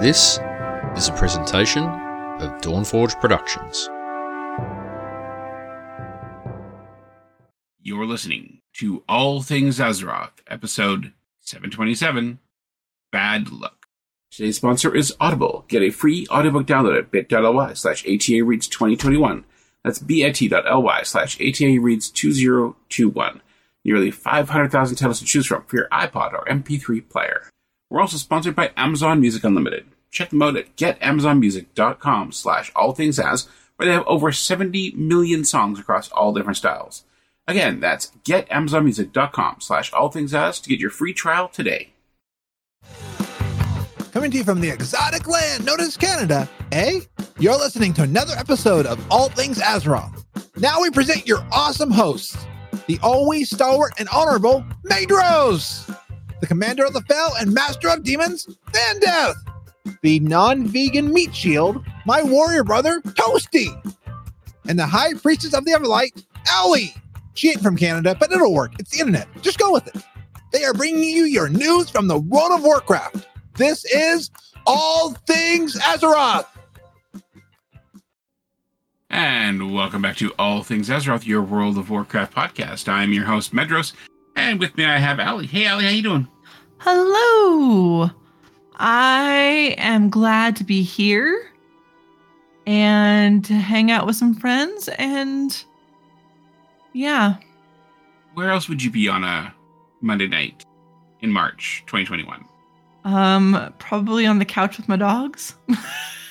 This is a presentation of Dawnforge Productions. You're listening to All Things Azeroth, episode 727 Bad Luck. Today's sponsor is Audible. Get a free audiobook download at bit.ly slash ATA Reads 2021. That's bit.ly slash ATA Reads 2021. Nearly 500,000 titles to choose from for your iPod or MP3 player. We're also sponsored by Amazon Music Unlimited. Check them out at getamazonmusic.com slash allthingsas, where they have over 70 million songs across all different styles. Again, that's getamazonmusic.com slash allthingsas to get your free trial today. Coming to you from the exotic land known as Canada, eh? You're listening to another episode of All Things Azeroth. Now we present your awesome hosts, the always stalwart and honorable Medros, the commander of the fell and master of demons, Van Death, the non-vegan meat shield, my warrior brother, Toasty, and the high priestess of the Everlight, Allie. She ain't from Canada, but it'll work. It's the internet. Just go with it. They are bringing you your news from the world of Warcraft. This is All Things Azeroth. And welcome back to All Things Azeroth, your World of Warcraft podcast. I'm your host, Medros, and with me I have Ali. Hey, Ali, how you doing? Hello. I am glad to be here and to hang out with some friends and yeah. Where else would you be on a Monday night in March 2021? Um probably on the couch with my dogs.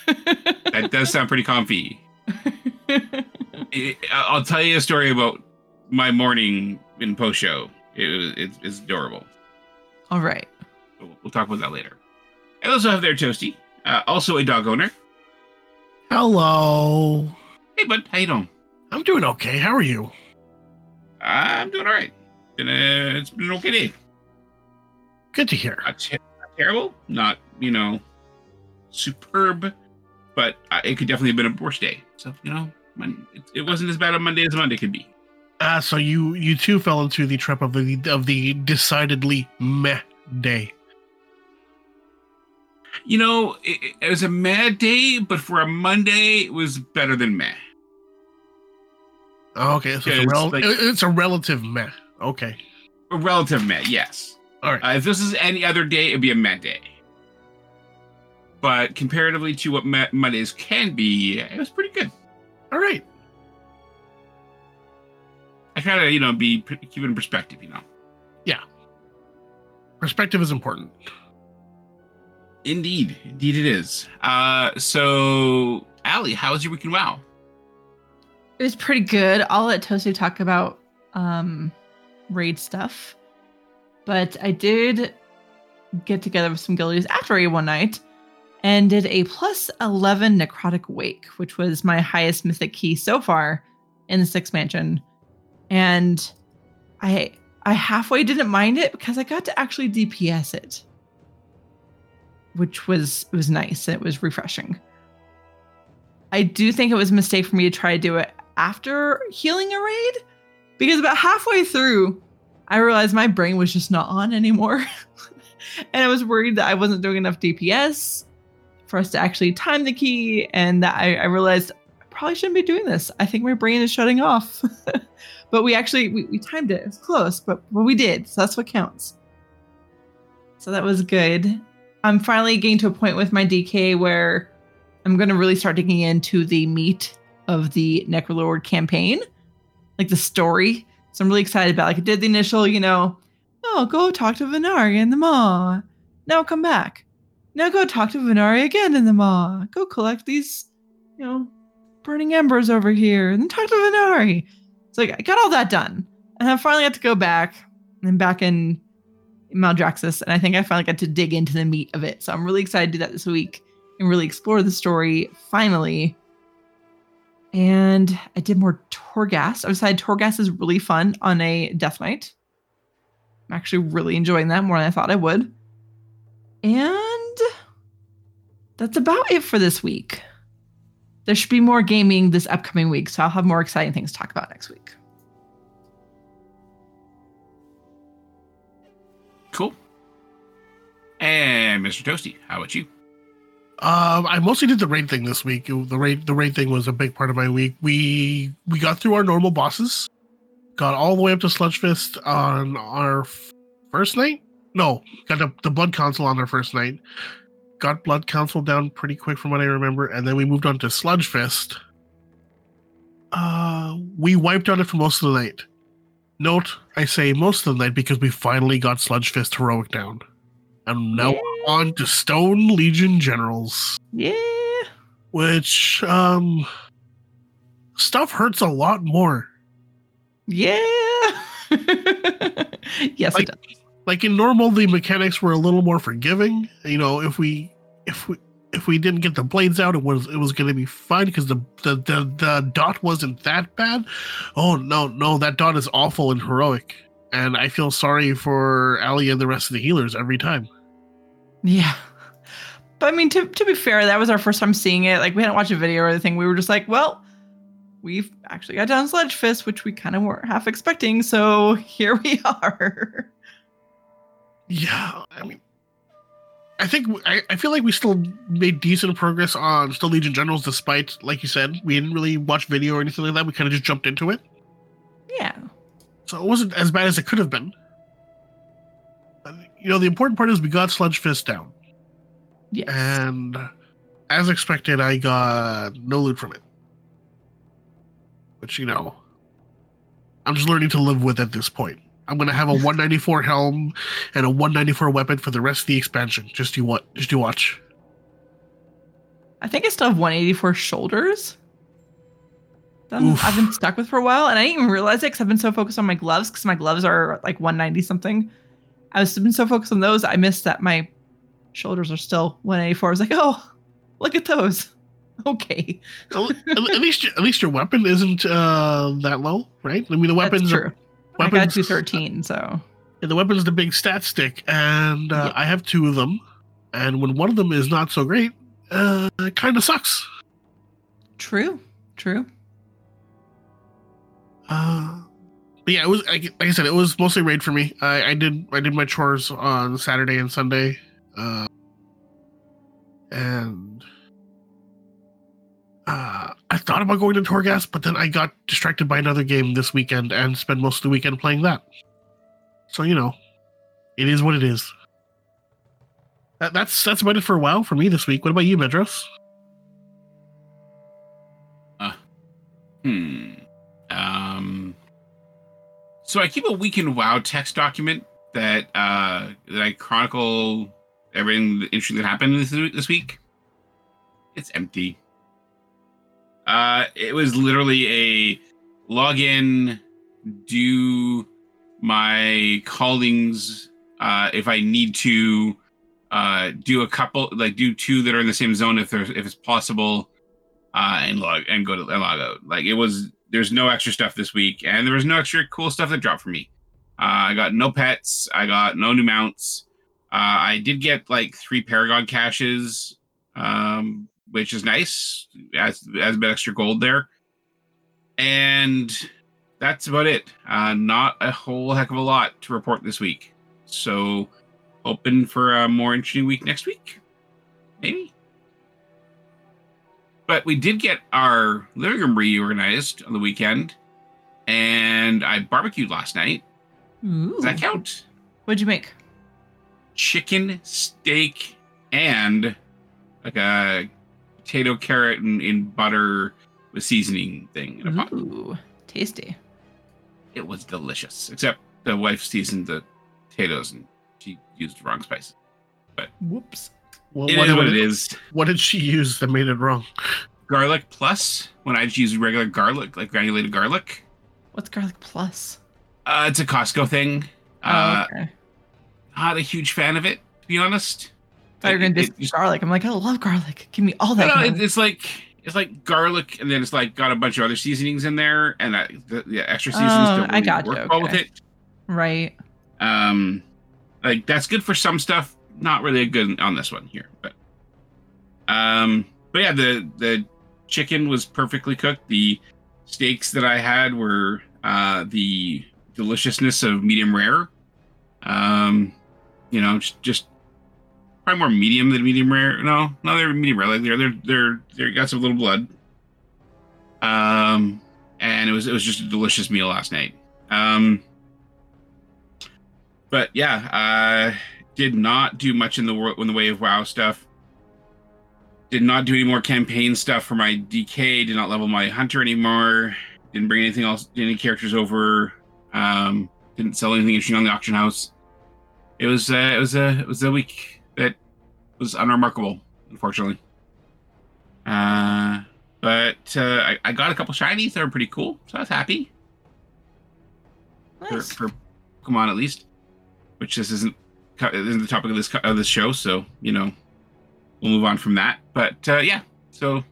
That does sound pretty comfy. I'll tell you a story about my morning in post show. It was it's, it's adorable. All right. We'll, we'll talk about that later. I also have there Toasty, uh, also a dog owner. Hello. Hey, bud, how you doing? I'm doing okay. How are you? I'm doing all right. Been a, it's been an okay day. Good to hear. Not, te- not terrible, not you know, superb, but uh, it could definitely have been a worse day. So you know, it, it wasn't as bad on Monday as Monday could be. Ah, so you you too fell into the trap of the of the decidedly meh day. You know, it, it was a mad day, but for a Monday, it was better than meh. Oh, okay, so it's, a rel- like- it's a relative meh. Okay. A relative meh, yes. All right. Uh, if this is any other day, it'd be a meh day. But comparatively to what meh- Mondays can be, it was pretty good. All right. I try to, you know, be keep it in perspective, you know. Yeah. Perspective is important. Indeed, indeed it is. Uh, so, Allie, how was your weekend? Wow. It was pretty good. I'll let Toasty talk about um raid stuff. But I did get together with some guildies after raid one night and did a plus 11 necrotic wake, which was my highest mythic key so far in the sixth mansion. And I I halfway didn't mind it because I got to actually DPS it. Which was was nice. It was refreshing. I do think it was a mistake for me to try to do it after healing a raid because about halfway through, I realized my brain was just not on anymore. and I was worried that I wasn't doing enough DPS for us to actually time the key. And that I, I realized I probably shouldn't be doing this. I think my brain is shutting off. but we actually we, we timed it. It was close, but, but we did. So that's what counts. So that was good. I'm finally getting to a point with my DK where I'm going to really start digging into the meat of the Necrolord campaign, like the story. So I'm really excited about. Like I did the initial, you know, oh, go talk to Venari in the maw. Now come back. Now go talk to Venari again in the maw. Go collect these, you know, burning embers over here, and then talk to Venari. So I got all that done, and I finally got to go back and back in Maldraxxus, and I think I finally got to dig into the meat of it. So I'm really excited to do that this week and really explore the story finally. And I did more Torghast. I decided Torghast is really fun on a Death Knight. I'm actually really enjoying that more than I thought I would. And that's about it for this week. There should be more gaming this upcoming week, so I'll have more exciting things to talk about next week. Cool. And Mr. Toasty, how about you? Um, I mostly did the raid thing this week. It- The raid, the raid thing was a big part of my week. We we got through our normal bosses, got all the way up to Sludgefist on our f- first night. No, got the, the Blood Council on our first night. Got Blood Council down pretty quick from what I remember, and then we moved on to Sludgefist. Uh, we wiped on it for most of the night. Note, I say most of the night because we finally got Sludgefist heroic down, and now on to Stone Legion Generals Yeah. which um stuff hurts a lot more. Yeah. yes, Like- it does. Like in normal, the mechanics were a little more forgiving. You know, if we if we if we didn't get the blades out, it was it was going to be fine because the, the the the dot wasn't that bad. Oh no, no, that dot is awful and heroic, and I feel sorry for Ali and the rest of the healers every time. Yeah. But I mean, to, to be fair, that was our first time seeing it. Like, we hadn't watched a video or anything. We were just like, well, we've actually got down Sludgefist, which we kind of weren't half expecting. So here we are. Yeah, I mean, I think I, I feel like we still made decent progress on Stone Legion Generals, despite, like you said, we didn't really watch video or anything like that. We kind of just jumped into it, Yeah. so it wasn't as bad as it could have been. But, you know, the important part is we got Sludgefist down, Yes. and as expected, I got no loot from it. Which you know, I'm just learning to live with at this point. I'm gonna have a 194 helm and a 194 weapon for the rest of the expansion. Just you what? Just you watch. I think I still have 184 shoulders. That I've been stuck with for a while, and I didn't even realize it because I've been so focused on my gloves because my gloves are like 190 something. I was been so focused on those, I missed that my shoulders are still 184. I was like, oh, look at those. Okay, at, least at least your weapon isn't uh, that low, right? I mean, the weapons that's true. I got weapons 213, so Yeah, the weapon's the big stat stick, and uh, Yeah. I have two of them. And when one of them is not so great, uh, it kind of sucks. true, true. Uh, but yeah, it was like, like I said, it was mostly raid for me. I, I did I did my chores on Saturday and Sunday, uh, and uh, I thought about going to Torghast, but then I got distracted by another game this weekend and spent most of the weekend playing that. So you know, it is what it is. That, that's that's about it for a while for me this week. What about you, Medros? Hmm. Um. So I keep a week in WoW text document that uh that I chronicle everything interesting that happened this, this week. It's empty. Uh, it was literally a login, do my callings uh, if I need to, uh, do a couple like do two that are in the same zone if there's if it's possible uh, and log and go to and log out. Like it was, there's no extra stuff this week, and there was no extra cool stuff that dropped for me. Uh, I got no pets, I got no new mounts. Uh, I did get like three Paragon caches, um, which is nice. As as a bit extra gold there, and that's about it. Uh, not a whole heck of a lot to report this week. So, hoping for a more interesting week next week, maybe. But we did get our living room reorganized on the weekend, and I barbecued last night. Ooh. Does that count? What'd you make? Chicken, steak, and like a potato, carrot, and in butter with seasoning thing in a pot. Ooh, tasty. It was delicious. Except the wife seasoned the potatoes and she used the wrong spices. But whoops. Well, It is what it is. What did she use that made it wrong? Garlic plus when I just use regular garlic, like granulated garlic. What's garlic plus? Uh, it's a Costco thing. Oh, Uh, okay. not a huge fan of it, to be honest. Thought you were gonna diss it garlic. I'm like, I love garlic. Give me all that. No, no, it, it's like it's like garlic, and then it's like got a bunch of other seasonings in there, and that, the, the extra seasonings Oh, don't I really work well with it. right. Um, like that's good for some stuff, not really a good on this one here. But, um, but yeah, the the chicken was perfectly cooked. The steaks that I had were uh the deliciousness of medium rare. Um, you know, just, just probably more medium than medium rare. No, no, they're medium rare. Like they're they're they're they got some little blood. Um, and it was it was just a delicious meal last night. Um, but yeah, uh, did not do much in the world in the way of WoW stuff. Did not do any more campaign stuff for my DK. Did not level my hunter anymore. Didn't bring anything else, any characters over. Um, didn't sell anything interesting on the auction house. It was uh, it was a it was a week was unremarkable, unfortunately. Uh, but uh, I, I got a couple shinies that were pretty cool, so I was happy Nice. for, for Pokemon at least. Which this isn't isn't the topic of this of this show, so you know we'll move on from that. But uh, yeah, so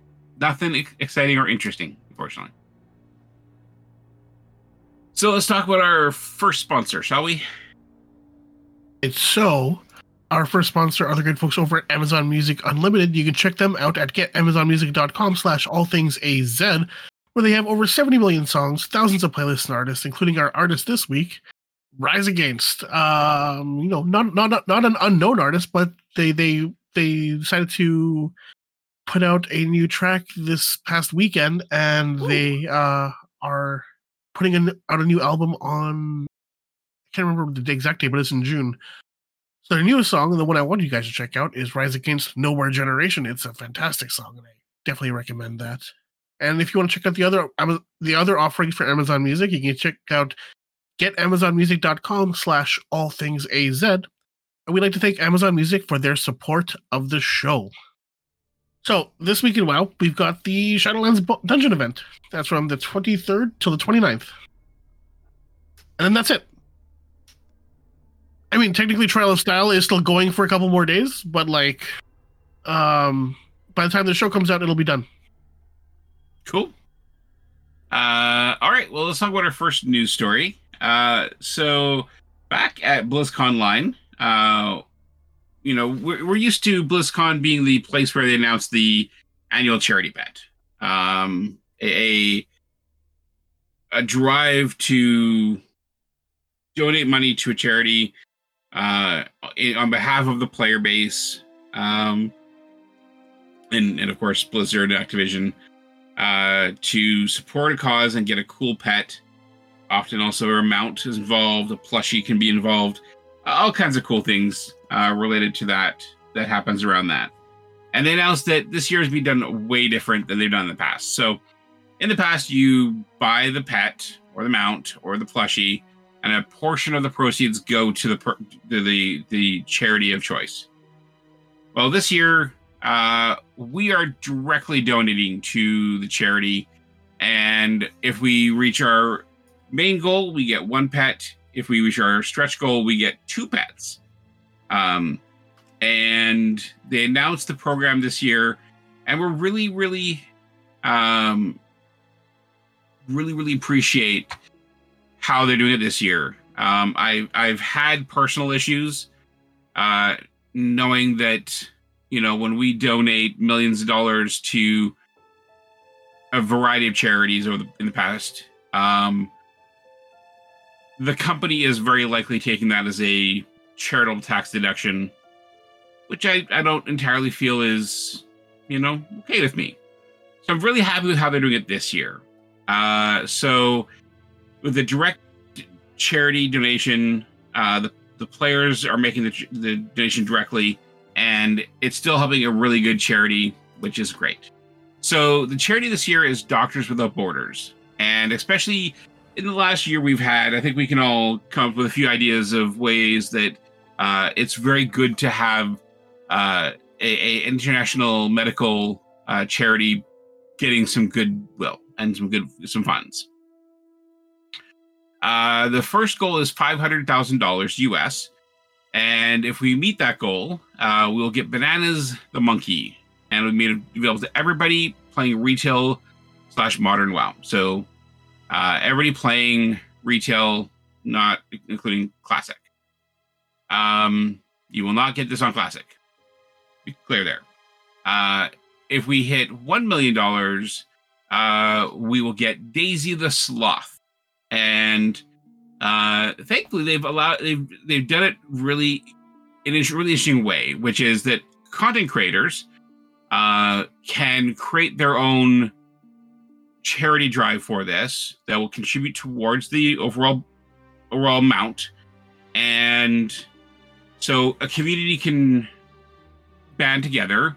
nothing ex- exciting or interesting, unfortunately. So let's talk about our first sponsor, shall we? It's so. Our first sponsor are the good folks over at Amazon Music Unlimited. You can check them out at getamazonmusic.com slash all things AZ, where they have over 70 million songs, thousands of playlists and artists, including our artist this week, Rise Against. Um, you know, not not not, an unknown artist, but they they they decided to put out a new track this past weekend, and they uh are putting an, out a new album on I can't remember the exact date, but it's in June. So their newest song, and the one I want you guys to check out, is Rise Against Nowhere Generation. It's a fantastic song, and I definitely recommend that. And if you want to check out the other the other offerings for Amazon Music, you can check out getamazonmusic.com slash all things AZ. And we'd like to thank Amazon Music for their support of the show. So this week in WoW, we've got the Shadowlands Dungeon event. That's from the 23rd till the 29th. And then that's it. I mean, technically, Trial of Style is still going for a couple more days, but like, um, by the time the show comes out, it'll be done. Cool. Uh, all right. Well, let's talk about our first news story. Uh, so back at BlizzConline, uh, you know, we're, we're used to BlizzCon being the place where they announce the annual charity bet, um, a a drive to donate money to a charity uh, on behalf of the player base, um, and and of course Blizzard, and Activision uh, to support a cause and get a cool pet. Often also a mount is involved, a plushie can be involved, all kinds of cool things uh, related to that that happens around that. And they announced that this year has been done way different than they've done in the past. So, in the past, you buy the pet or the mount or the plushie, and a portion of the proceeds go to the the the charity of choice. Well, this year uh, we are directly donating to the charity, and if we reach our main goal, we get one pet. If we reach our stretch goal, we get two pets. Um, and they announced the program this year, and we're really, really, um, really, really appreciate how they're doing it this year. Um, I I've had personal issues, uh, knowing that you know when we donate millions of dollars to a variety of charities over the, in the past, um, the company is very likely taking that as a charitable tax deduction, which I, I don't entirely feel is, you know, okay with me. So I'm really happy with how they're doing it this year. Uh, so with the direct charity donation, uh, the, the players are making the, the donation directly, and it's still helping a really good charity, which is great. So the charity this year is Doctors Without Borders. And especially in the last year we've had, I think we can all come up with a few ideas of ways that uh, it's very good to have uh, a, a international medical uh, charity getting some goodwill and some good some funds. Uh, the first goal is five hundred thousand dollars US, and if we meet that goal, uh, we'll get bananas the monkey, and it'll be available to everybody playing retail slash modern WoW. So uh, everybody playing retail, not including classic. Um, you will not get this on classic. Be clear there. Uh, if we hit one million dollars, uh, we will get Daisy the Sloth, and uh, thankfully they've allowed they've they've done it really in a really interesting way, which is that content creators uh, can create their own charity drive for this that will contribute towards the overall overall amount, and so a community can band together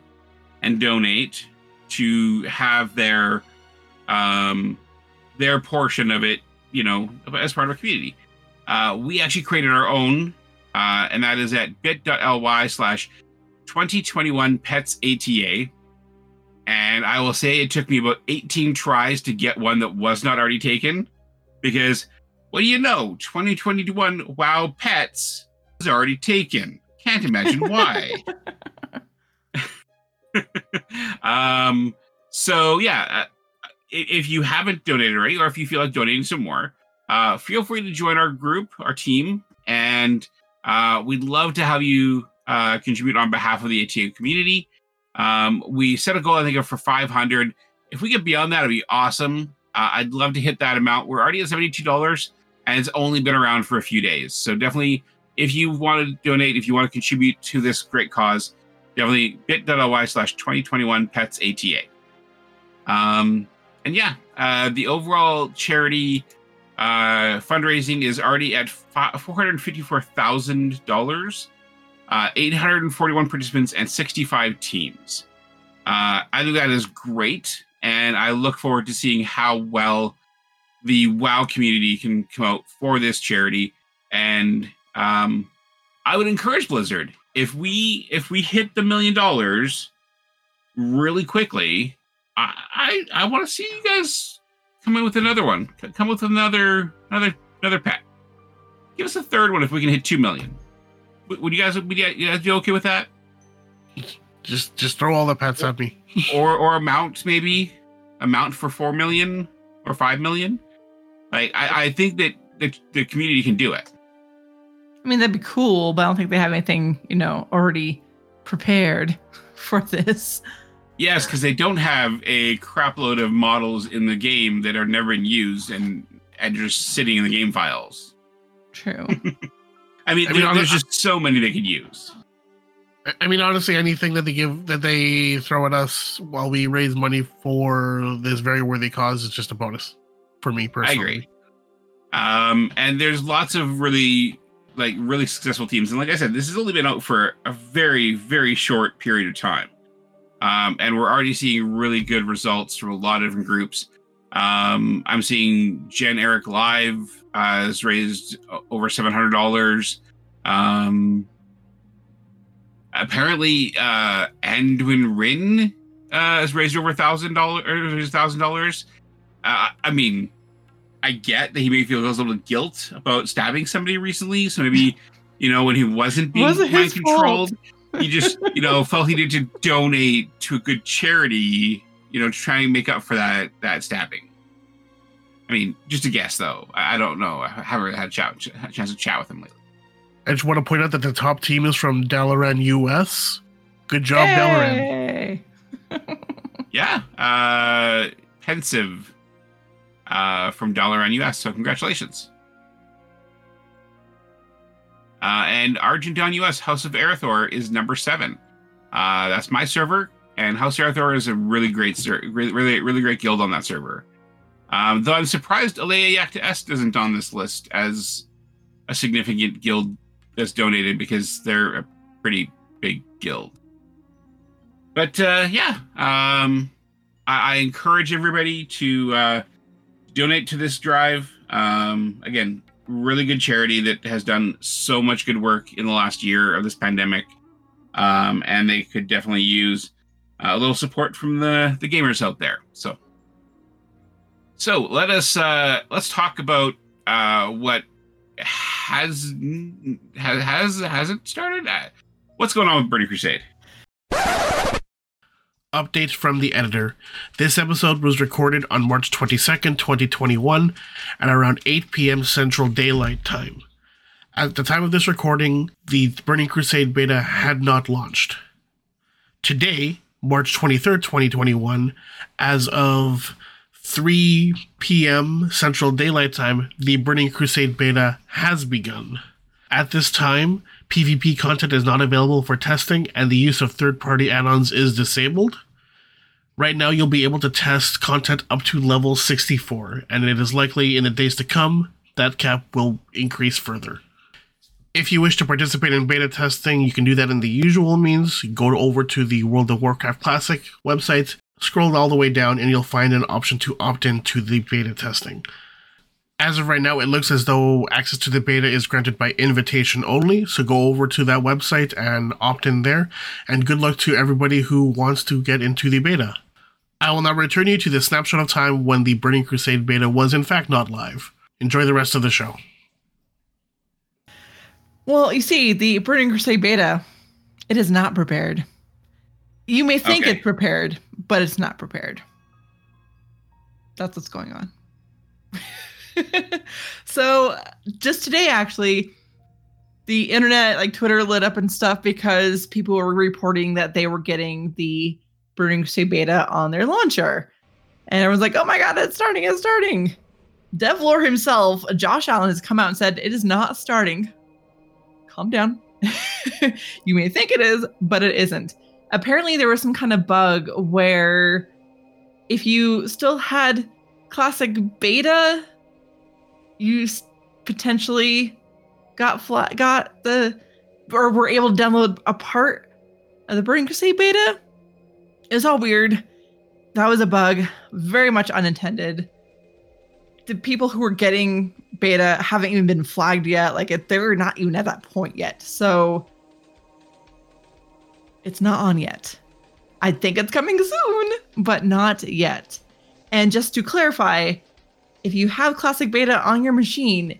and donate to have their um their portion of it, you know, as part of a community. Uh, we actually created our own, uh, and that is at bit.ly slash 2021 pets ATA. And I will say it took me about 18 tries to get one that was not already taken because what do you know? 2021 WoW Pets is already taken. Can't imagine why. um, so yeah, uh, if you haven't donated already, or if you feel like donating some more, uh, feel free to join our group, our team, and uh, we'd love to have you uh, contribute on behalf of the ATA community. Um, we set a goal, I think, of for 500. If we get beyond that, it'd be awesome. Uh, I'd love to hit that amount. We're already at $72 and it's only been around for a few days. So definitely, if you want to donate, if you want to contribute to this great cause, definitely bit.ly slash 2021 pets ATA. Um, and yeah, uh, the overall charity uh, fundraising is already at $454,000, uh, 841 participants, and 65 teams. Uh, I think that is great. And I look forward to seeing how well the WoW community can come out for this charity. And um, I would encourage Blizzard if we if we hit the million dollars really quickly, I I, I want to see you guys come in with another one. Come with another another another pet. Give us a third one if we can hit two million. Would, would you guys would you guys be okay with that? Just just throw all the pets at me. or or a mount maybe a mount for four million or five million. Like I, I think that the, the community can do it. I mean, that'd be cool, but I don't think they have anything, you know, already prepared for this. Yes, because they don't have a crapload of models in the game that are never in use and and just sitting in the game files. True. I mean, I mean, there's just so many they could use. I- I mean, honestly, anything that they give that they throw at us while we raise money for this very worthy cause is just a bonus for me personally. I personally. agree. Um, and there's lots of really like really successful teams, and like I said, this has only been out for a very very short period of time, um, and we're already seeing really good results from a lot of different groups. Um, I'm seeing Jen Eric Live uh, has raised over seven hundred dollars. Um, apparently, uh, Anduin Wrynn uh, has raised over a thousand dollars. Thousand dollars. Uh, I mean, I get that he may feel a little guilt about stabbing somebody recently. So maybe, you know, when he wasn't being mind controlled, he just, you know, felt he needed to donate to a good charity, you know, to try and make up for that that stabbing. I mean, just a guess though. I I don't know. I haven't had a, chat, a chance to chat with him lately. I just want to point out that the top team is from Dalaran US. Good job, Dalaran. Yay! Yeah, uh, pensive uh, from Dalaran US. So congratulations. Uh, and Argent Dawn US House of Arathor is number seven. Uh, that's my server, and House of Arathor is a really great, really, really, really great guild on that server. Um, though I'm surprised Alea Iacta Est isn't on this list as a significant guild that's donated because they're a pretty big guild. But uh, yeah, um, I, I encourage everybody to uh, donate to this drive. Um, again, really good charity that has done so much good work in the last year of this pandemic, um, and they could definitely use uh, a little support from the the gamers out there. So, so let us uh, let's talk about uh, what has has has has it started. Uh, what's going on with Burning Crusade? Updates from the editor. This episode was recorded on March 22nd, 2021, at around 8 p.m. Central Daylight Time. At the time of this recording, the Burning Crusade beta had not launched. Today, March 23rd, 2021, as of 3 p.m. Central Daylight Time, the Burning Crusade beta has begun. At this time, PvP content is not available for testing, and the use of third party add ons is disabled. Right now, you'll be able to test content up to level 64, and it is likely in the days to come that cap will increase further. If you wish to participate in beta testing, you can do that in the usual means. Go over to the World of Warcraft Classic website, scroll all the way down, and you'll find an option to opt in to the beta testing. As of right now, it looks as though access to the beta is granted by invitation only, so go over to that website and opt in there. And good luck to everybody who wants to get into the beta. I will now return you to the snapshot of time when the Burning Crusade beta was in fact not live. Enjoy the rest of the show. Well, you see, the Burning Crusade beta, it is not prepared. You may think Okay. it's prepared, but it's not prepared. That's what's going on. so, just today, actually, the internet, like Twitter, lit up and stuff because people were reporting that they were getting the Burning Crusade beta on their launcher. And everyone's like, oh my God, it's starting, it's starting. Devlore himself, Josh Allen, has come out and said it is not starting calm down. you may think it is, but it isn't. Apparently, there was some kind of bug where if you still had classic beta, you potentially got flat, got the, or were able to download a part of the Burning Crusade beta. It's all weird. That was a bug, very much unintended. The people who were getting beta haven't even been flagged yet. Like they're not even at that point yet. So it's not on yet. I think it's coming soon, but not yet. And just to clarify, if you have classic beta on your machine,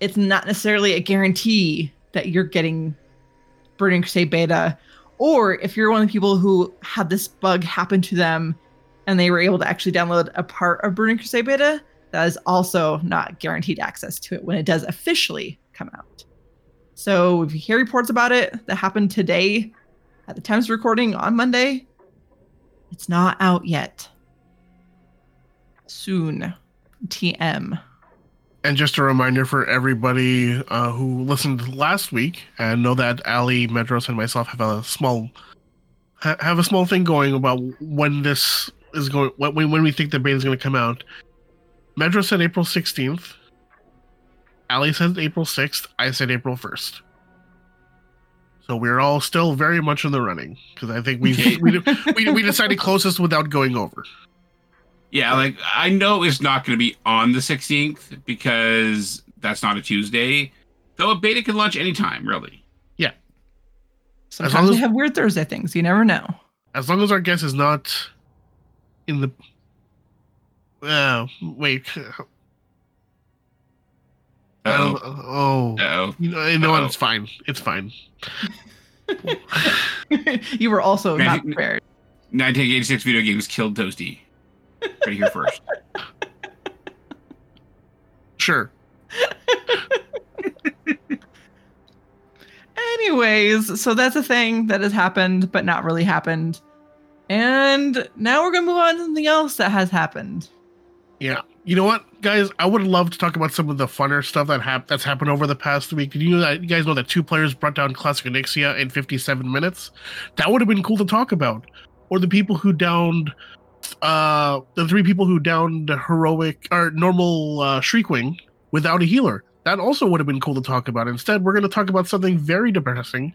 it's not necessarily a guarantee that you're getting Burning Crusade beta. Or if you're one of the people who had this bug happen to them and they were able to actually download a part of Burning Crusade beta, that is also not guaranteed access to it when it does officially come out. So if you hear reports about it that happened today at the time's recording on Monday, it's not out yet. Soon. TM. And just a reminder for everybody uh, who listened last week and know that Ali, Medros, and myself have a small ha- have a small thing going about when this is going when when we think the beta is going to come out. Medros said April sixteenth. Ali said April sixth. I said April first. So we're all still very much in the running because I think we Okay. we, we we decided closest without going over. Yeah, like I know it's not going to be on the 16th because that's not a Tuesday. Though a beta can launch anytime, really. Yeah. Sometimes long we as- have weird Thursday things. You never know. as long as our guest is not in the uh wait I don't- Uh-oh. oh Uh-oh. you know, you know what it's fine it's fine you were also Man, not he- prepared. 1986 video games killed Toasty. Right here first. sure Anyways, so that's a thing that has happened, but not really happened. And now we're gonna move on to something else that has happened. yeah you know what guys i would love to talk about some of the funner stuff that hap- that's happened over the past week did you know that you guys know that two players brought down classic Onyxia in 57 minutes that would have been cool to talk about or the people who downed uh the three people who downed heroic or normal uh shriekwing without a healer. That also would have been cool to talk about. Instead we're going to talk about something very depressing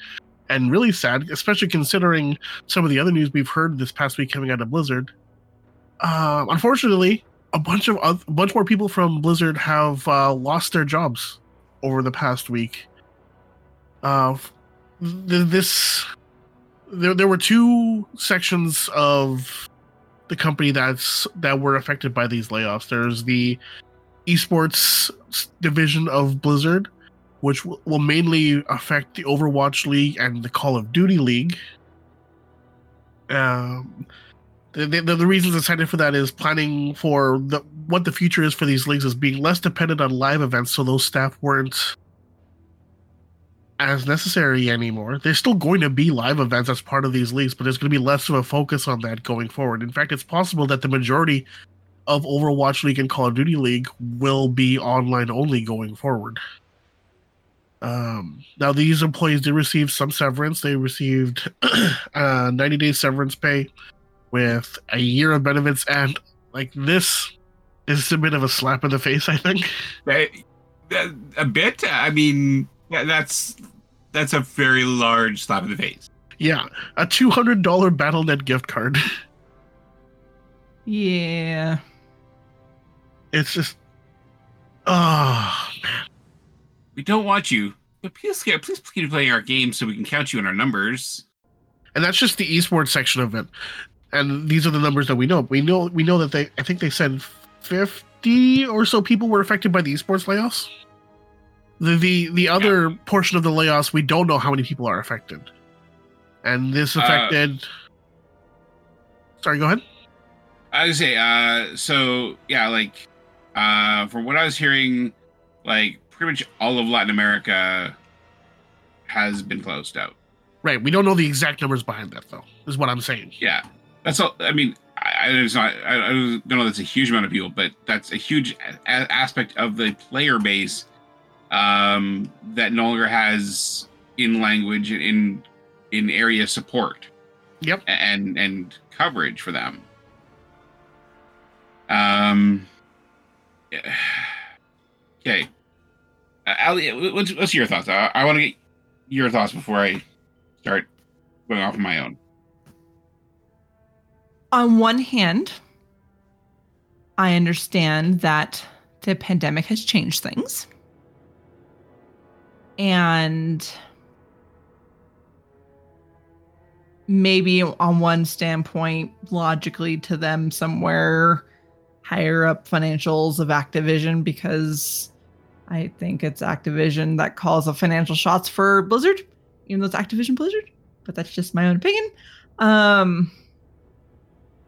and really sad especially considering some of the other news we've heard this past week coming out of blizzard. Uh, unfortunately a bunch of a bunch more people from blizzard have uh, lost their jobs over the past week. Uh th- this there, there were two sections of the company that's that were affected by these layoffs. There's the esports division of Blizzard, which w- will mainly affect the Overwatch League and the Call of Duty League. Um, the, the, the reasons I cited for that is planning for the what the future is for these leagues is being less dependent on live events, so those staff weren't as necessary anymore. There's still going to be live events as part of these leagues, but there's going to be less of a focus on that going forward. In fact, it's possible that the majority of Overwatch League and Call of Duty League will be online only going forward. Um, now, these employees did receive some severance. They received uh, 90 days severance pay with a year of benefits. And like this is a bit of a slap in the face, I think. A bit. I mean, that's that's a very large slap in the face. Yeah, a $200 BattleNet gift card. Yeah. It's just. Oh, man. We don't want you, but please, yeah, please keep playing our game so we can count you in our numbers. and that's just the esports section of it. And these are the numbers that we know. We know we know that they I think they said 50 or so people were affected by the esports layoffs. The the the other portion of the layoffs we don't know how many people are affected. And this Uh, affected Sorry, go ahead. I was say, uh, so yeah, like, uh, from what I was hearing, like pretty much all of Latin America has been closed out. Right, we don't know the exact numbers behind that though. Is what I'm saying. Yeah, that's all. I mean, I, I it's not. I, I don't know that's a huge amount of people, but that's a huge a- aspect of the player base um, that no longer has in language in in area support. Yep. and and coverage for them. Um. yeah. Okay, uh, Ali, what's, what's your thoughts? I, I want to get your thoughts before I start going off on my own. On one hand, I understand that the pandemic has changed things. And maybe on one standpoint, logically to them somewhere higher up financials of Activision, because I think it's Activision that calls the financial shots for Blizzard, even though it's Activision Blizzard. But that's just my own opinion. Um,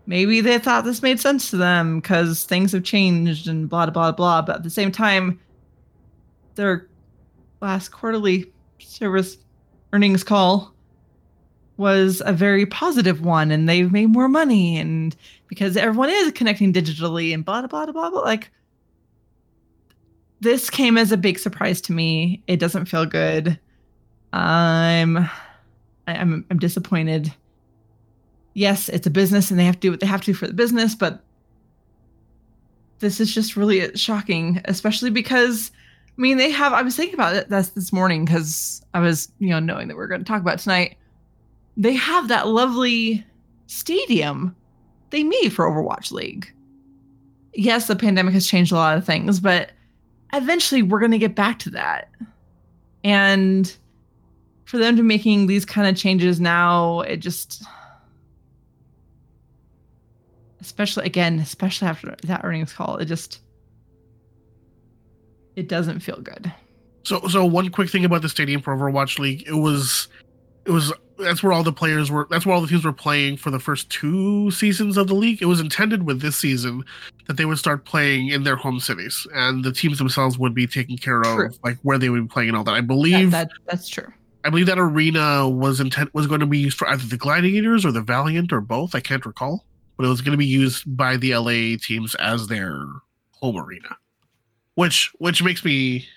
maybe they thought this made sense to them because things have changed and blah blah blah. But at the same time, their last quarterly service earnings call was a very positive one, and they've made more money, and because everyone is connecting digitally and blah blah blah blah blah. Like this came as a big surprise to me. It doesn't feel good. I'm I- I'm I'm disappointed yes, it's a business and they have to do what they have to do for the business, but this is just really shocking, especially because I mean they have I was thinking about it that's this morning because I was, you know, knowing that we are gonna talk about tonight. They have that lovely stadium they made for Overwatch League. Yes, the pandemic has changed a lot of things, but eventually we're gonna get back to that. And for them to making these kind of changes now, it just especially again, especially after that earnings call, it just it doesn't feel good. So so one quick thing about the stadium for Overwatch League, it was it was that's where all the players were that's where all the teams were playing for the first two seasons of the league. It was intended with this season that they would start playing in their home cities and the teams themselves would be taken care of True. like where they would be playing and all that. I believe that that's true. I believe that arena was intent was going to be used for either the Gladiators or the Valiant or both. I can't recall, but it was going to be used by the LA teams as their home arena, which which makes me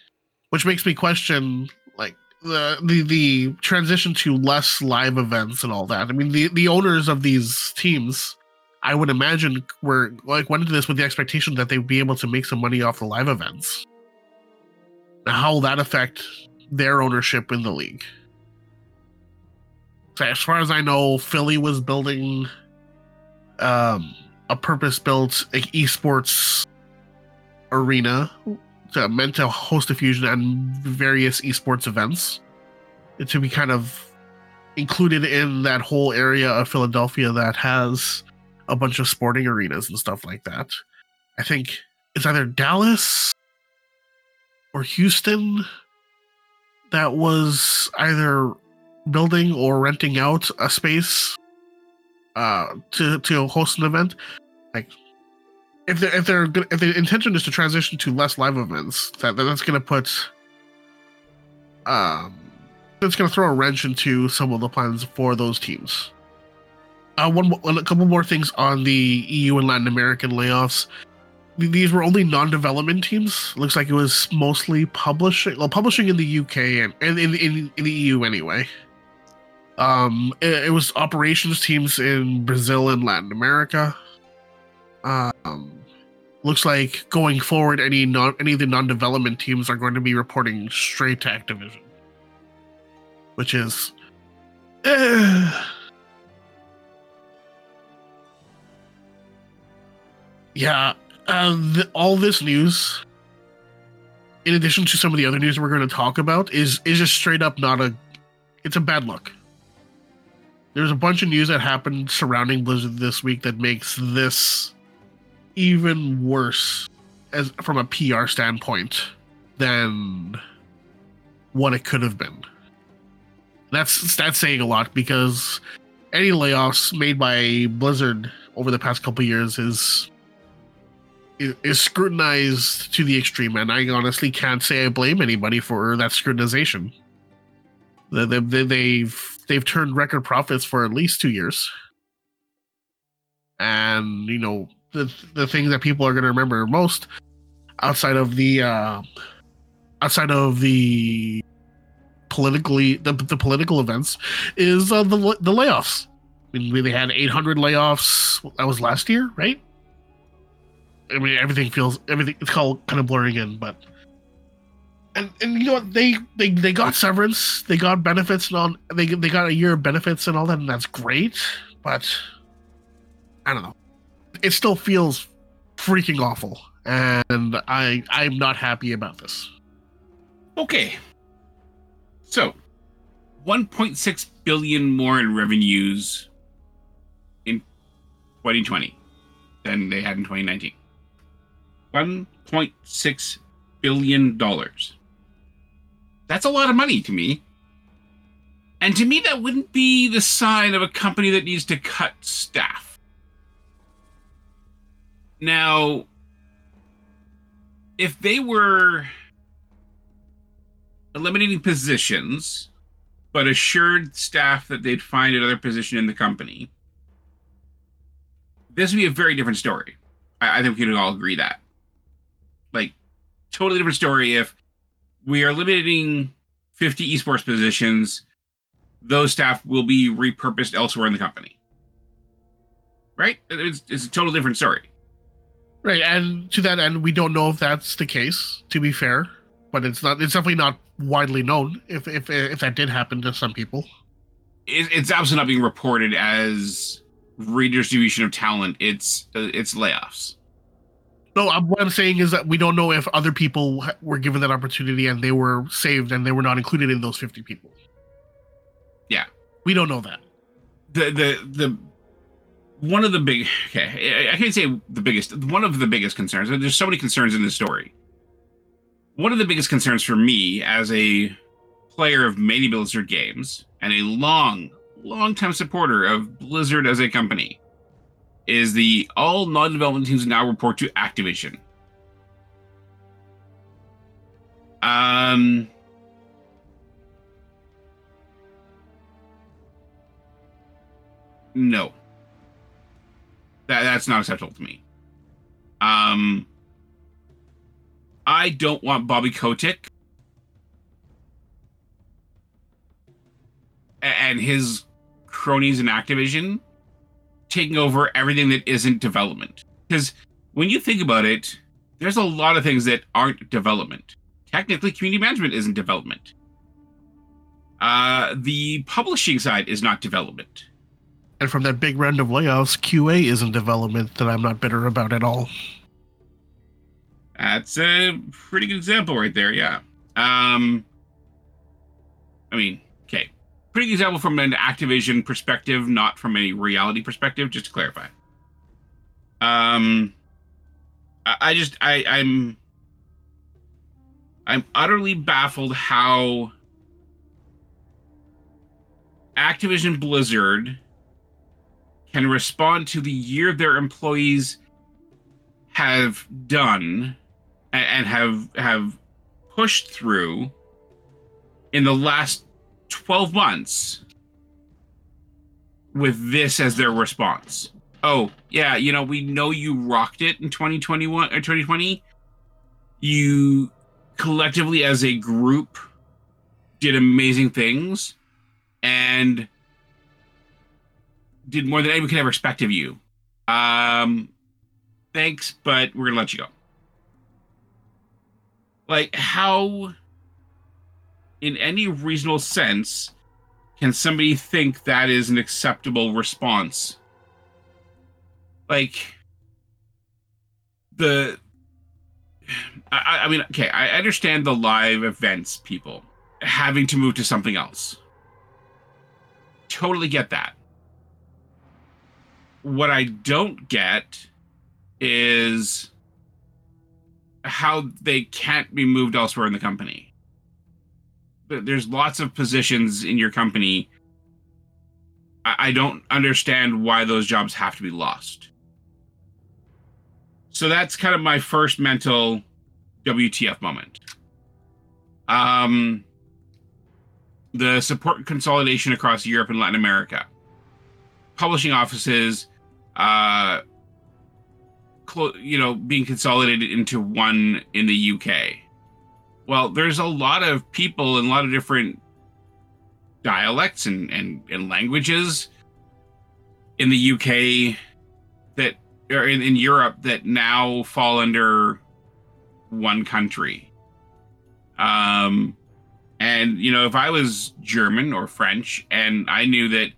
which makes me question like the the the transition to less live events and all that. I mean, the the owners of these teams. I would imagine were like went into this with the expectation that they'd be able to make some money off the live events. How will that affect their ownership in the league? So as far as I know, Philly was building um, a purpose-built like, esports arena to, meant to host a fusion and various esports events to be kind of included in that whole area of Philadelphia that has a bunch of sporting arenas and stuff like that. I think it's either Dallas or Houston that was either building or renting out a space uh to to host an event like if they're if they're if the intention is to transition to less live events that that's going to put um it's going to throw a wrench into some of the plans for those teams uh one a couple more things on the EU and Latin American layoffs these were only non-development teams. Looks like it was mostly publishing, well, publishing in the UK and, and in, in in the EU anyway. Um, it, it was operations teams in Brazil and Latin America. Um, looks like going forward, any non any of the non-development teams are going to be reporting straight to Activision, which is. eh. yeah, uh, all this news, in addition to some of the other news we're going to talk about, is is just straight up not a. It's a bad look. There's a bunch of news that happened surrounding Blizzard this week that makes this even worse as from a PR standpoint than what it could have been. That's that's saying a lot because any layoffs made by Blizzard over the past couple years is is, scrutinized to the extreme, and I honestly can't say I blame anybody for that scrutinization. They- they've they've turned record profits for at least two years, and you know the the thing that people are going to remember most outside of the uh, outside of the politically the, the political events is uh, the the layoffs. I mean, they had 800 layoffs. That was last year, right? I mean, everything feels everything. It's all kind of blurring in, but and and you know what? They they they got severance, they got benefits, and all. They they got a year of benefits and all that, and that's great. But I don't know. It still feels freaking awful, and I I'm not happy about this. Okay. So, 1.6 billion more in revenues in 2020 than they had in 2019. 1.6 billion dollars. That's a lot of money to me. And to me that wouldn't be the sign of a company that needs to cut staff. Now, if they were eliminating positions, but assured staff that they'd find another position in the company, this would be a very different story. I, I think we can all agree that. Like, totally different story if we are eliminating 50 esports positions, those staff will be repurposed elsewhere in the company. Right? It's, it's a total different story. Right, and to that end, we don't know if that's the case. To be fair, but it's not. It's definitely not widely known. If if if that did happen to some people, It, it's absolutely not being reported as redistribution of talent. It's uh, it's layoffs. no. I'm, what I'm saying is that we don't know if other people were given that opportunity and they were saved and they were not included in those 50 people. Yeah. we don't know that. the the the one of the big okay I- can't say the biggest one of the biggest concerns there's so many concerns in this story. One of the biggest concerns for me as a player of many blizzard games and a long long time supporter of blizzard as a company is the all non-development teams now report to activision. Um no that that's not acceptable to me. Um, I don't want Bobby Kotick and his cronies in Activision taking over everything that isn't development. Because when you think about it, there's a lot of things that aren't development. Technically, community management isn't development. Uh, the publishing side is not development. And from that big round of layoffs, QA is in development that I'm not bitter about at all. That's a pretty good example right there, yeah. Um I mean, okay. Pretty good example from an Activision perspective, not from a reality perspective, just to clarify. Um I, I just I I'm I'm utterly baffled how Activision Blizzard can respond to the year their employees have done and have have pushed through in the last 12 months with this as their response oh yeah, you know, we know you rocked it in 2021 or 2020. You collectively as a group did amazing things and did more than anyone could ever expect of you. Um thanks, but we're gonna let you go. Like how in any reasonable sense can somebody think that is an acceptable response? Like the I, I mean, okay, I understand the live events people having to move to something else. Totally get that. What I don't get is how they can't be moved elsewhere in the company. There's lots of positions in your company. I don't understand why those jobs have to be lost. So that's kind of my first mental WTF moment. Um, the support consolidation across Europe and Latin America. Publishing offices, uh, clo- you know, being consolidated into one in the UK. Well, there's a lot of people and a lot of different dialects and, and, and languages in the UK that in, in Europe that now fall under one country. Um, and you know, if I was German or French and I knew that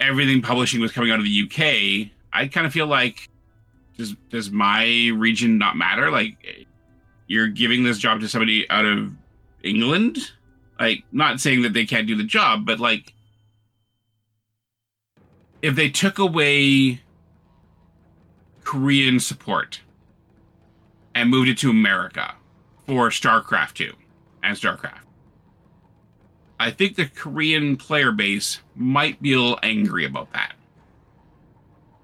everything publishing was coming out of the UK, I'd kind of feel like does does my region not matter? Like you're giving this job to somebody out of England? Like not saying that they can't do the job, but like if they took away Korean support and moved it to America for StarCraft 2 and StarCraft. I think the Korean player base might be a little angry about that.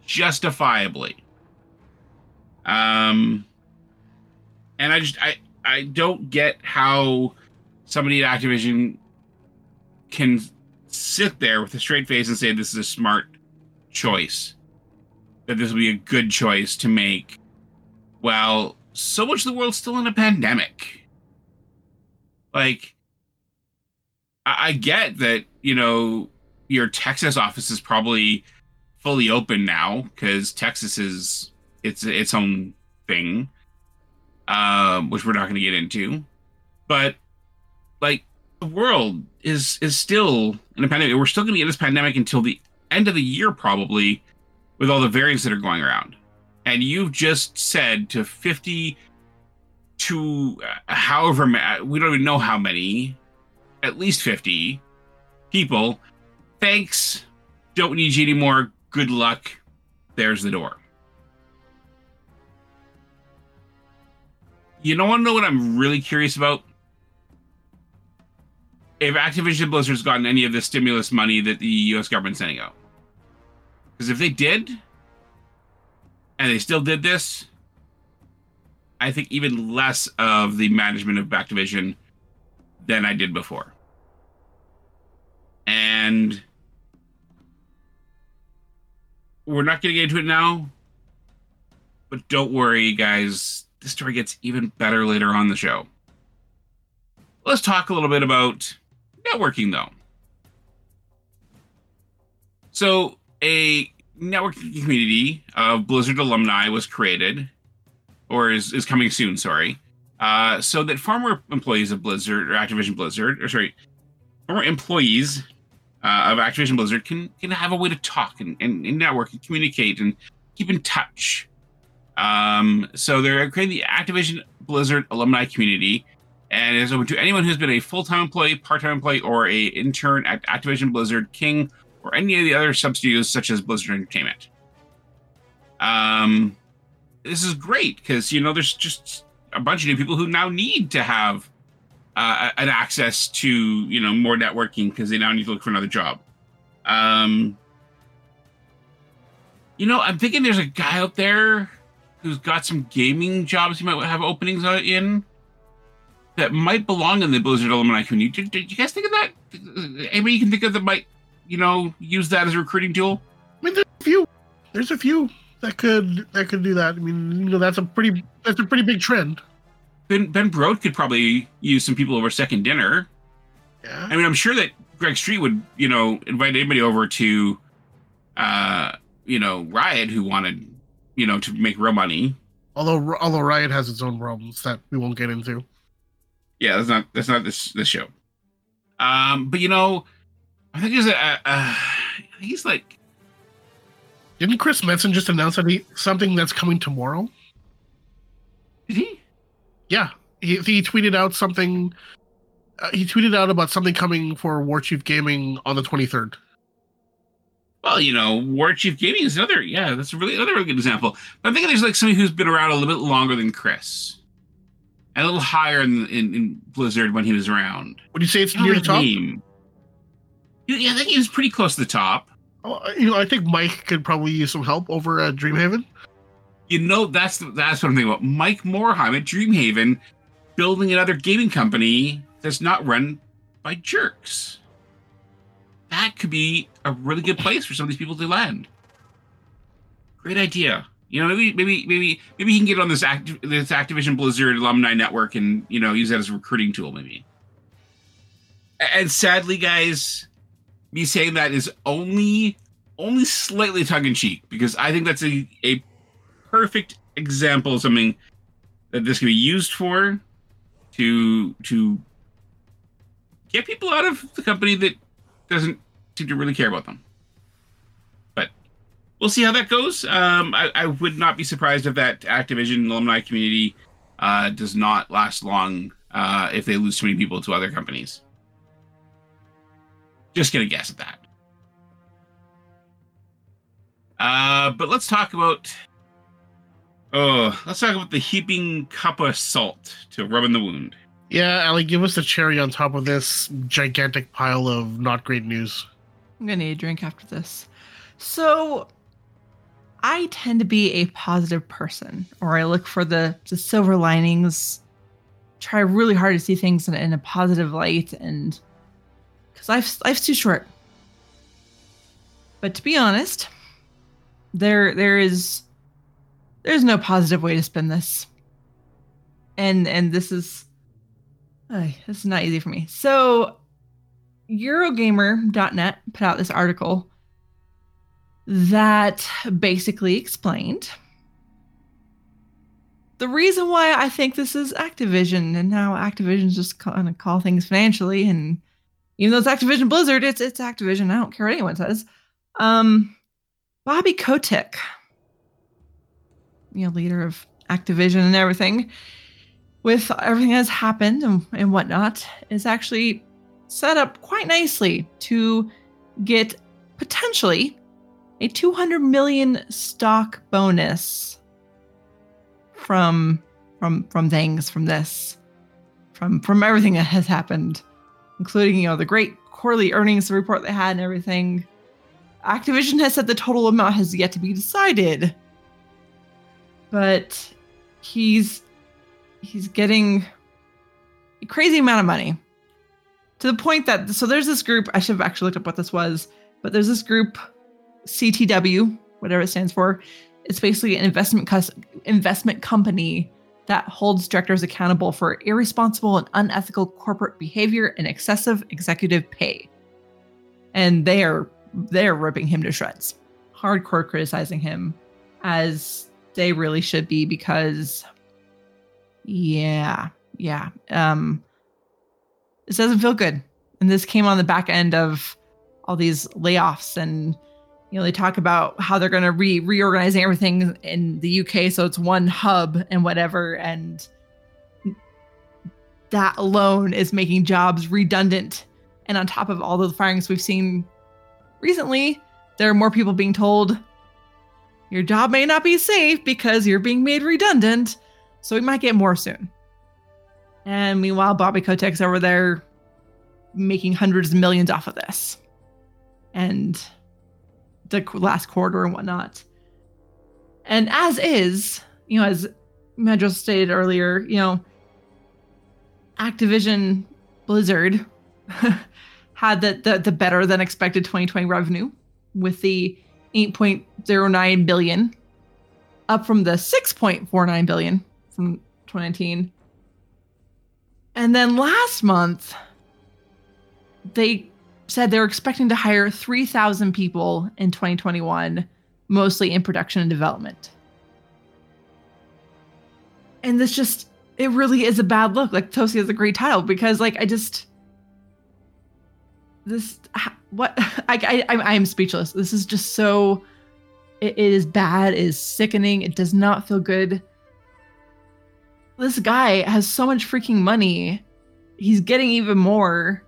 Justifiably. Um and I just I I don't get how somebody at Activision can sit there with a straight face and say this is a smart choice. That this will be a good choice to make. Well, so much of the world's still in a pandemic. Like, I, I get that, you know, your Texas office is probably fully open now because Texas is it's its own thing, um, which we're not going to get into. But like the world is is still in a pandemic. We're still going to get this pandemic until the end of the year, probably, with all the variants that are going around and you've just said to 50 to uh, however we don't even know how many at least 50 people. Thanks. Don't need you anymore. Good luck. There's the door. You don't want to know what i'm really curious about? If activision blizzard's gotten any of the stimulus money that the us government's sending out. Because if they did and they still did this, I think even less of the management of Activision than I did before. And we're not going to get into it now, but don't worry, guys. This story gets even better later on the show. Let's talk a little bit about networking, though. So, a networking community of Blizzard alumni was created, or is, is coming soon, sorry, uh, so that former employees of Blizzard or Activision Blizzard, or sorry, former employees uh, of Activision Blizzard can can have a way to talk and, and, and network and communicate and keep in touch. Um, so they're creating the Activision Blizzard alumni community, and it's open to anyone who's been a full-time employee, part-time employee, or a intern at Activision Blizzard, King, or any of the other sub studios such as Blizzard Entertainment. Um, this is great because you know there's just a bunch of new people who now need to have uh, an access to you know more networking because they now need to look for another job. Um, you know, I'm thinking there's a guy out there who's got some gaming jobs he might have openings in that might belong in the Blizzard alumni community. Did, did you guys think of that? Anybody you can think of that might you know, use that as a recruiting tool? I mean, there's a few. There's a few that could that could do that. I mean, you know, that's a pretty that's a pretty big trend. Ben Ben Brode could probably use some people over second dinner. Yeah. I mean, I'm sure that Greg Street would, you know, invite anybody over to, uh, you know, Riot who wanted, you know, to make real money. Although although Riot has its own problems that we won't get into. Yeah, that's not that's not this this show. Um, but you know, I think he's a, a he's like Didn't Chris Metzen just announce that he something that's coming tomorrow? did he? Yeah, he, he tweeted out something. Uh, he tweeted out about something coming for War Chief Gaming on the 23rd. Well, you know, War Chief Gaming is another. Yeah, that's a really another really good example. But I'm thinking there's like somebody who's been around a little bit longer than Chris, and a little higher in in, in Blizzard when he was around. Would you say it's I near the top? name. Yeah, I think he was pretty close to the top. Oh, you know, I think Mike could probably use some help over at Dreamhaven. You know, that's that's what I'm thinking about. Mike Morhaime at Dreamhaven building another gaming company that's not run by jerks. That could be a really good place for some of these people to land. Great idea. You know, maybe maybe maybe maybe he can get on this Activ- this Activision Blizzard alumni network and you know use that as a recruiting tool, maybe. And sadly, guys, me saying that is only only slightly tongue in cheek because I think that's a a perfect example of something that this can be used for to to get people out of the company that doesn't seem to really care about them. But we'll see how that goes. Um, I, I would not be surprised if that Activision alumni community uh, does not last long uh, if they lose too many people to other companies. Just gonna guess at that. Uh, but let's talk about. Oh, let's talk about the heaping cup of salt to rub in the wound. Yeah, Ali, give us the cherry on top of this gigantic pile of not great news. I'm gonna need a drink after this. So, I tend to be a positive person, or I look for the the silver linings. Try really hard to see things in, in a positive light, and because life's life's too short. But to be honest, there there is there's no positive way to spin this, and and this is. ay, this is not easy for me. So Eurogamer.net put out this article that basically explained the reason why I think this is Activision and now Activision's just kind of call things financially and even though it's Activision Blizzard, it's it's Activision. I don't care what anyone says. Um, Bobby Kotick, you know, leader of Activision and everything, with everything that's happened and, and whatnot, is actually set up quite nicely to get potentially a 200 million stock bonus from from from things from this from from everything that has happened including you know the great quarterly earnings report they had and everything. Activision has said the total amount has yet to be decided but he's he's getting a crazy amount of money to the point that so there's this group i should have actually looked up what this was but there's this group ctw whatever it stands for. It's basically an investment cus- investment company that holds directors accountable for irresponsible and unethical corporate behavior and excessive executive pay. And they are they're ripping him to shreds. Hardcore criticizing him as they really should be because yeah yeah um this doesn't feel good. And this came on the back end of all these layoffs and you know they talk about how they're going to re reorganizing everything in the UK so it's one hub and whatever and that alone is making jobs redundant and on top of all the firings we've seen recently there are more people being told your job may not be safe because you're being made redundant so we might get more soon and meanwhile, Bobby Kotick's over there making hundreds of millions off of this. And the last quarter and whatnot. And as is, you know, as Medro stated earlier, you know, Activision Blizzard had the, the, the better than expected 2020 revenue with the 6.09 billion, up from the 6.49 billion from 2019. And then last month, they said they were expecting to hire 3,000 people in 2021, mostly in production and development. And this just, it really is a bad look. Like Tosi has a great title because, like, I just, this, what, I, I, I am speechless. This is just so, it, is bad, it is sickening, it does not feel good. This guy has so much freaking money. He's getting even more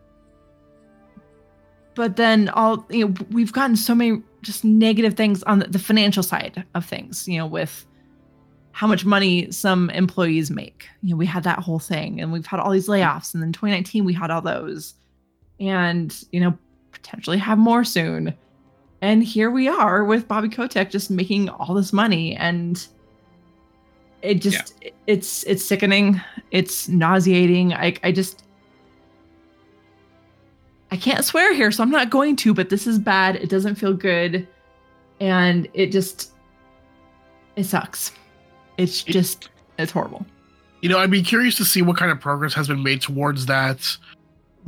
but then all you know we've gotten so many just negative things on the financial side of things you know with how much money some employees make you know we had that whole thing and we've had all these layoffs and then 2019 we had all those and you know potentially have more soon and here we are with bobby kotick just making all this money and it just yeah. it's it's sickening it's nauseating i i just I can't swear here, so I'm not going to, but this is bad. It doesn't feel good. And it just, it sucks. It's just, it's horrible. You know, I'd be curious to see what kind of progress has been made towards that,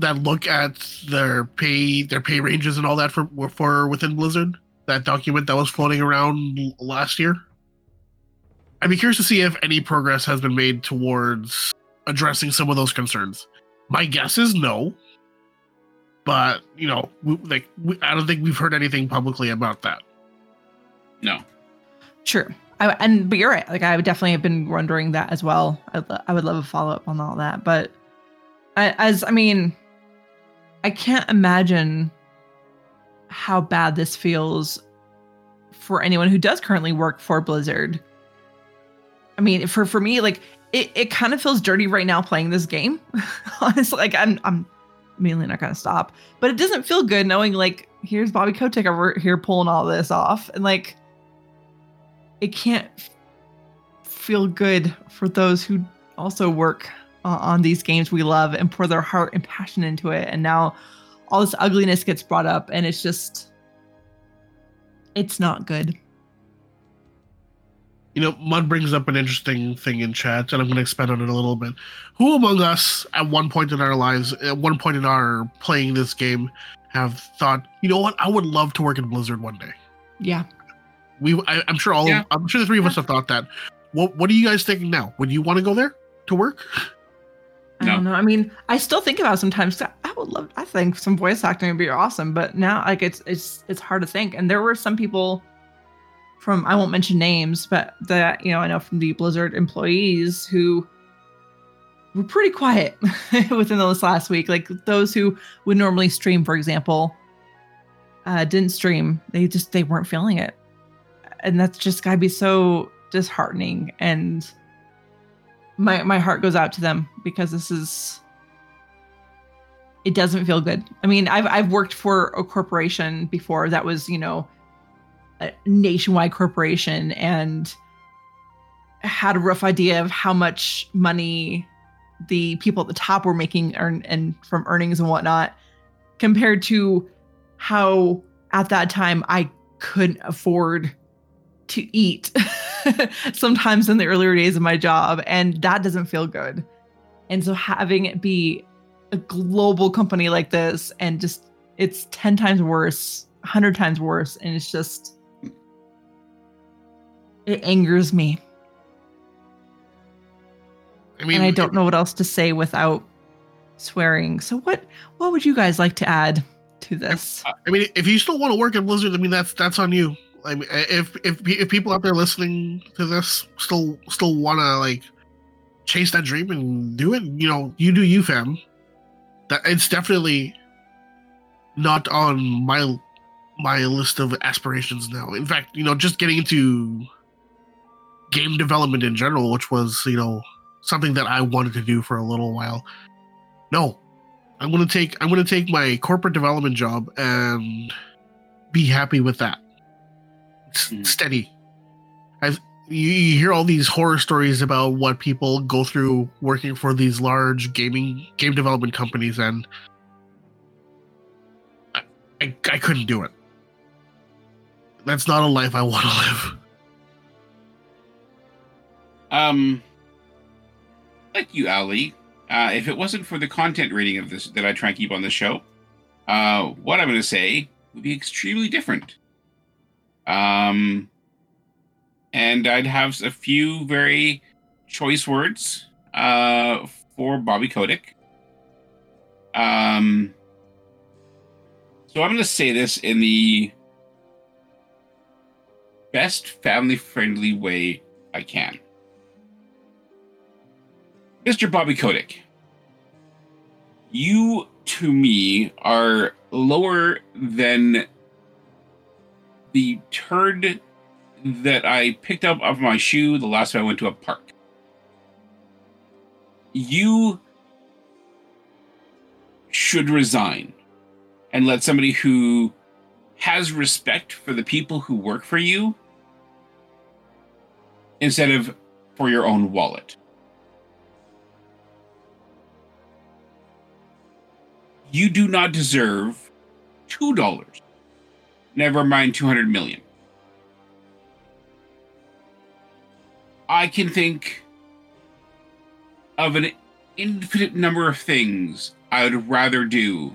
that look at their pay, their pay ranges and all that for, for within Blizzard, that document that was floating around last year. I'd be curious to see if any progress has been made towards addressing some of those concerns. My guess is no, but you know, we, like we, I don't think we've heard anything publicly about that. No. True. I, and but you're right. Like I would definitely have been wondering that as well. I, I would love a follow up on all that. But I, as I mean, I can't imagine how bad this feels for anyone who does currently work for Blizzard. I mean, for for me, like it, it kind of feels dirty right now playing this game. Honestly, like I'm I'm mainly not gonna stop. But it doesn't feel good knowing like here's Bobby Kotick over here pulling all this off, and like it can't f- feel good for those who also work uh, on these games we love and pour their heart and passion into it. And now all this ugliness gets brought up, and it's just it's not good. You know, Mud brings up an interesting thing in chat, and I'm going to expand on it a little bit. Who among us, at one point in our lives, at one point in our playing this game, have thought, you know what, I would love to work in Blizzard one day? Yeah. We, I, am sure all, yeah. I'm sure the three of us have thought that. What, what are you guys thinking now? Would you want to go there to work? I no. don't know. I mean, I still think about sometimes. I would love. I think some voice acting would be awesome, but now, like, it's it's it's hard to think. And there were some people from I won't mention names, but that you know I know from the Blizzard employees who were pretty quiet within this last week. Like those who would normally stream, for example, uh, didn't stream. They just they weren't feeling it, and that's just gotta be so disheartening. And my my heart goes out to them because this is it doesn't feel good. I mean, I've I've worked for a corporation before that was you know a nationwide corporation and had a rough idea of how much money the people at the top were making earn and from earnings and whatnot compared to how at that time I couldn't afford to eat sometimes in the earlier days of my job and that doesn't feel good. And so having it be a global company like this and just it's 10 times worse, 100 times worse and it's just it angers me. I mean, and I don't know what else to say without swearing. So what what would you guys like to add to this? I mean, if you still want to work at Blizzard, I mean that's that's on you. I mean, eh, if if if people out there listening to this still still want to like chase that dream and do it, you know, you do you, fam. That it's definitely not on my my list of aspirations now. In fact, you know, just getting into game development in general, which was, you know, something that I wanted to do for a little while. No. I'm gonna take I'm gonna take my corporate development job and be happy with that. Mm. Steady. I've you, you hear all these horror stories about what people go through working for these large gaming game development companies and I, I, I couldn't do it. that's not a life I want to live. Um, like you, Ali, uh, if it wasn't for the content rating of this that I try and keep on the show, uh, what I'm going to say would be extremely different. Um, and I'd have a few very choice words uh, for Bobby Kotick. Um, so I'm going to say this in the best family friendly way I can. Mr. Bobby Kotick, you to me are lower than the turd that I picked up off my shoe the last time I went to a park. You should resign and let somebody who has respect for the people who work for you instead of for your own wallet. You do not deserve $2. Never mind 200 million. I can think of an infinite number of things I would rather do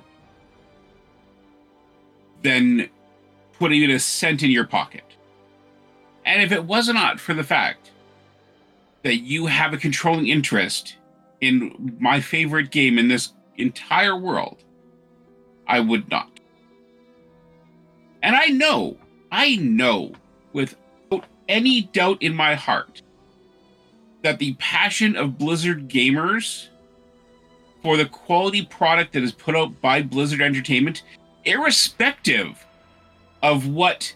than putting even a cent in your pocket. And if it was not for the fact that you have a controlling interest in my favorite game in this entire world, I would not. And I know, I know without any doubt in my heart that the passion of Blizzard gamers for the quality product that is put out by Blizzard Entertainment, irrespective of what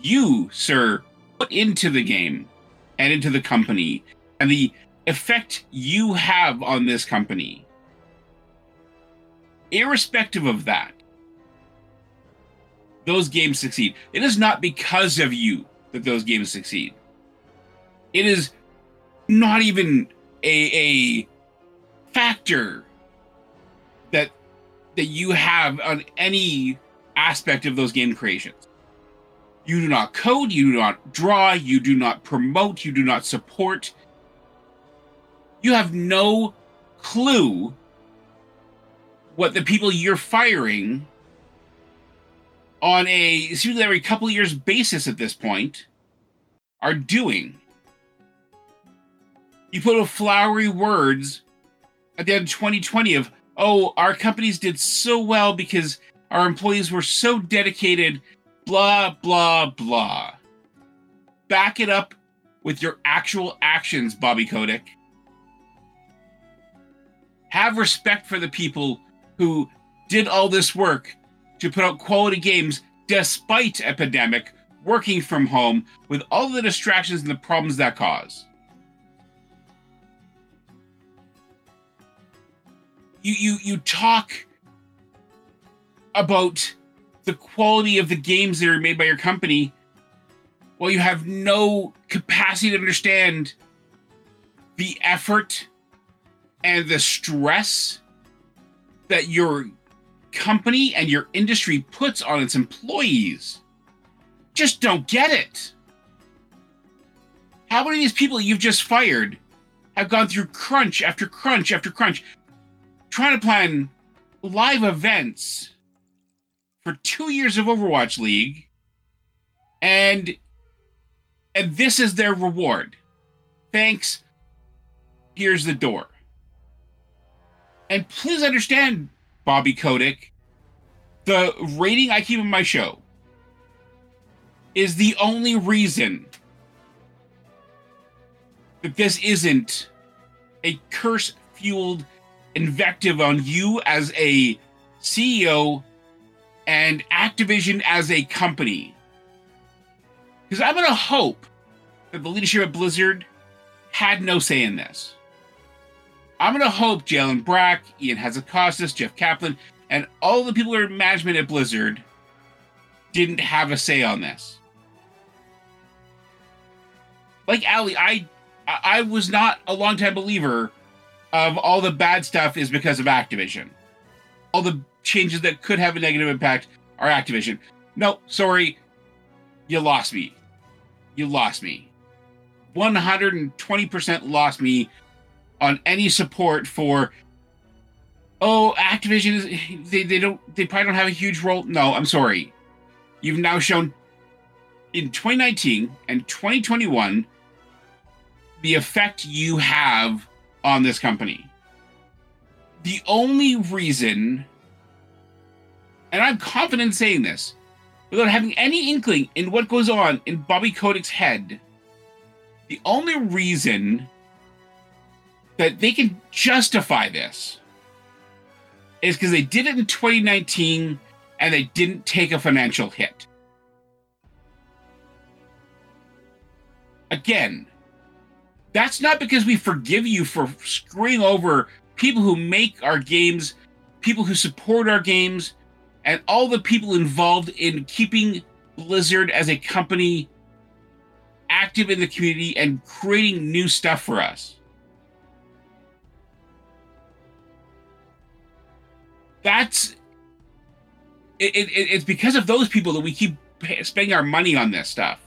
you, sir, put into the game and into the company and the effect you have on this company, irrespective of that, those games succeed. It is not because of you that those games succeed. It is not even a, a factor that that you have on any aspect of those game creations. You do not code, you do not draw, you do not promote, you do not support. You have no clue what the people you're firing on a seemingly every couple years basis at this point are doing. You put a flowery words at the end of 2020 of, oh, our companies did so well because our employees were so dedicated, blah, blah, blah. Back it up with your actual actions, Bobby Kotick. Have respect for the people who did all this work to put out quality games despite epidemic, working from home with all the distractions and the problems that cause. You you you talk about the quality of the games that are made by your company while you have no capacity to understand the effort and the stress that your company and your industry puts on its employees. Just don't get it. How many of these people you've just fired have gone through crunch after crunch after crunch, trying to plan live events for two years of Overwatch League, and and this is their reward. Thanks. Here's the door. And please understand, Bobby Kotick, the rating I keep in my show is the only reason that this isn't a curse fueled invective on you as a CEO and Activision as a company. Because I'm going to hope that the leadership at Blizzard had no say in this. I'm going to hope J. Allen Brack, Ion Hazzikostas, Jeff Kaplan, and all the people who are in management at Blizzard didn't have a say on this. Like Ali, I I was not a longtime believer of all the bad stuff is because of Activision. All the changes that could have a negative impact are Activision. No, sorry. you lost me. You lost me. 120% lost me on any support for oh activision is they, they don't they probably don't have a huge role. No i'm sorry. You've now shown in 2019 and 2021 the effect you have on this company. The only reason and i'm confident in saying this without having any inkling in what goes on in bobby kotick's head the only reason that they can justify this is because they did it in 2019 and they didn't take a financial hit. Again, that's not because we forgive you for screwing over people who make our games, people who support our games, and all the people involved in keeping Blizzard as a company active in the community and creating new stuff for us. That's it, it, it's because of those people that we keep spending our money on this stuff.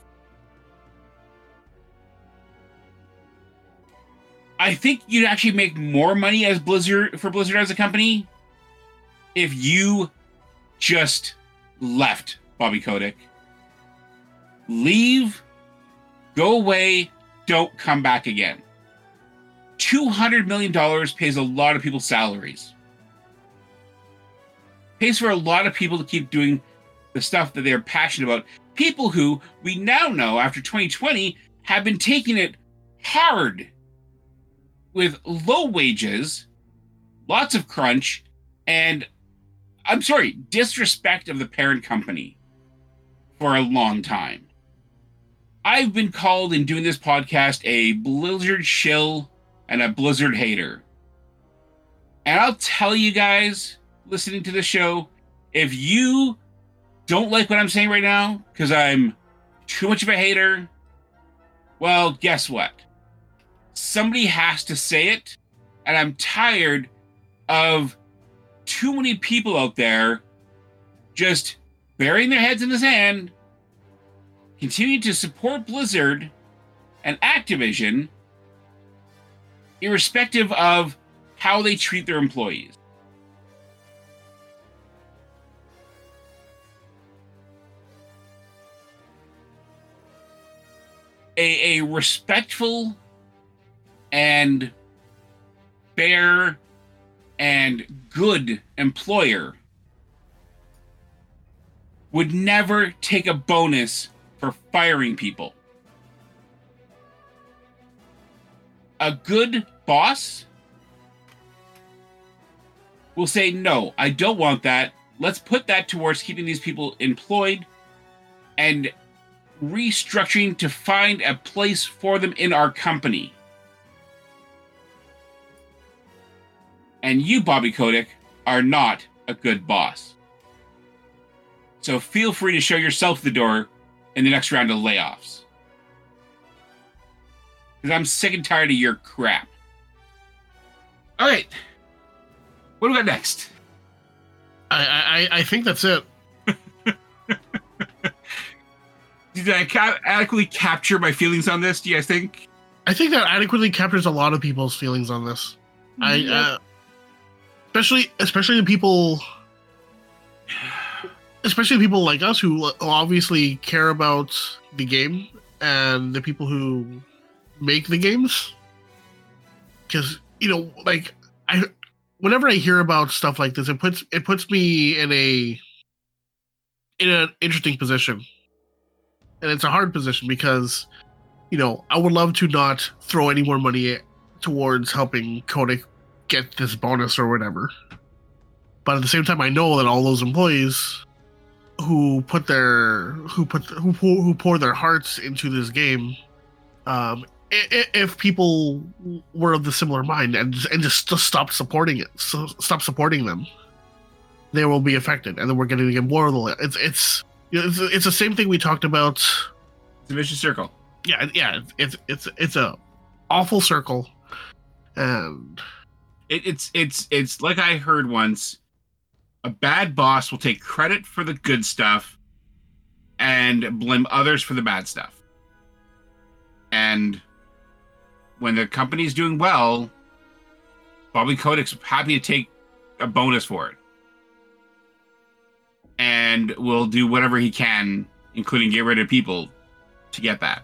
I think you'd actually make more money as Blizzard for Blizzard as a company if you just left Bobby Kotick. Leave Go away. Don't come back again. $200 million pays a lot of people's salaries. Pays for a lot of people to keep doing the stuff that they're passionate about. People who we now know after 2020 have been taking it hard with low wages, lots of crunch, and I'm sorry, disrespect of the parent company for a long time. I've been called in doing this podcast a Blizzard shill and a Blizzard hater. And I'll tell you guys listening to the show, if you don't like what I'm saying right now because I'm too much of a hater, well, guess what? Somebody has to say it, and I'm tired of too many people out there just burying their heads in the sand continuing to support Blizzard and Activision, irrespective of how they treat their employees. A, a respectful and fair and good employer would never take a bonus for firing people. A good boss will say, No, I don't want that. Let's put that towards keeping these people employed and restructuring to find a place for them in our company. And you, Bobby Kotick, are not a good boss. So feel free to show yourself the door in the next round of layoffs. Because I'm sick and tired of your crap. All right. What do we got next? I I, I think that's it. Did I ca- adequately capture my feelings on this? Do you guys think? I think that adequately captures a lot of people's feelings on this. I uh, especially especially the people especially people like us who obviously care about the game and the people who make the games because you know like i whenever i hear about stuff like this it puts it puts me in a in an interesting position and it's a hard position because you know i would love to not throw any more money towards helping kotick get this bonus or whatever. But at the same time i know that all those employees who put their who put who pour, who pour their hearts into this game um if people were of the similar mind and and just, just stop supporting it so stop supporting them they will be affected and then we're getting to get more of the it's it's it's, it's the same thing we talked about it's a vicious circle yeah yeah it's it's it's a awful circle and it, it's it's it's like i heard once a bad boss will take credit for the good stuff and blame others for the bad stuff. And when the company's doing well, Bobby Kotick's happy to take a bonus for it. And will do whatever he can, including get rid of people, to get that.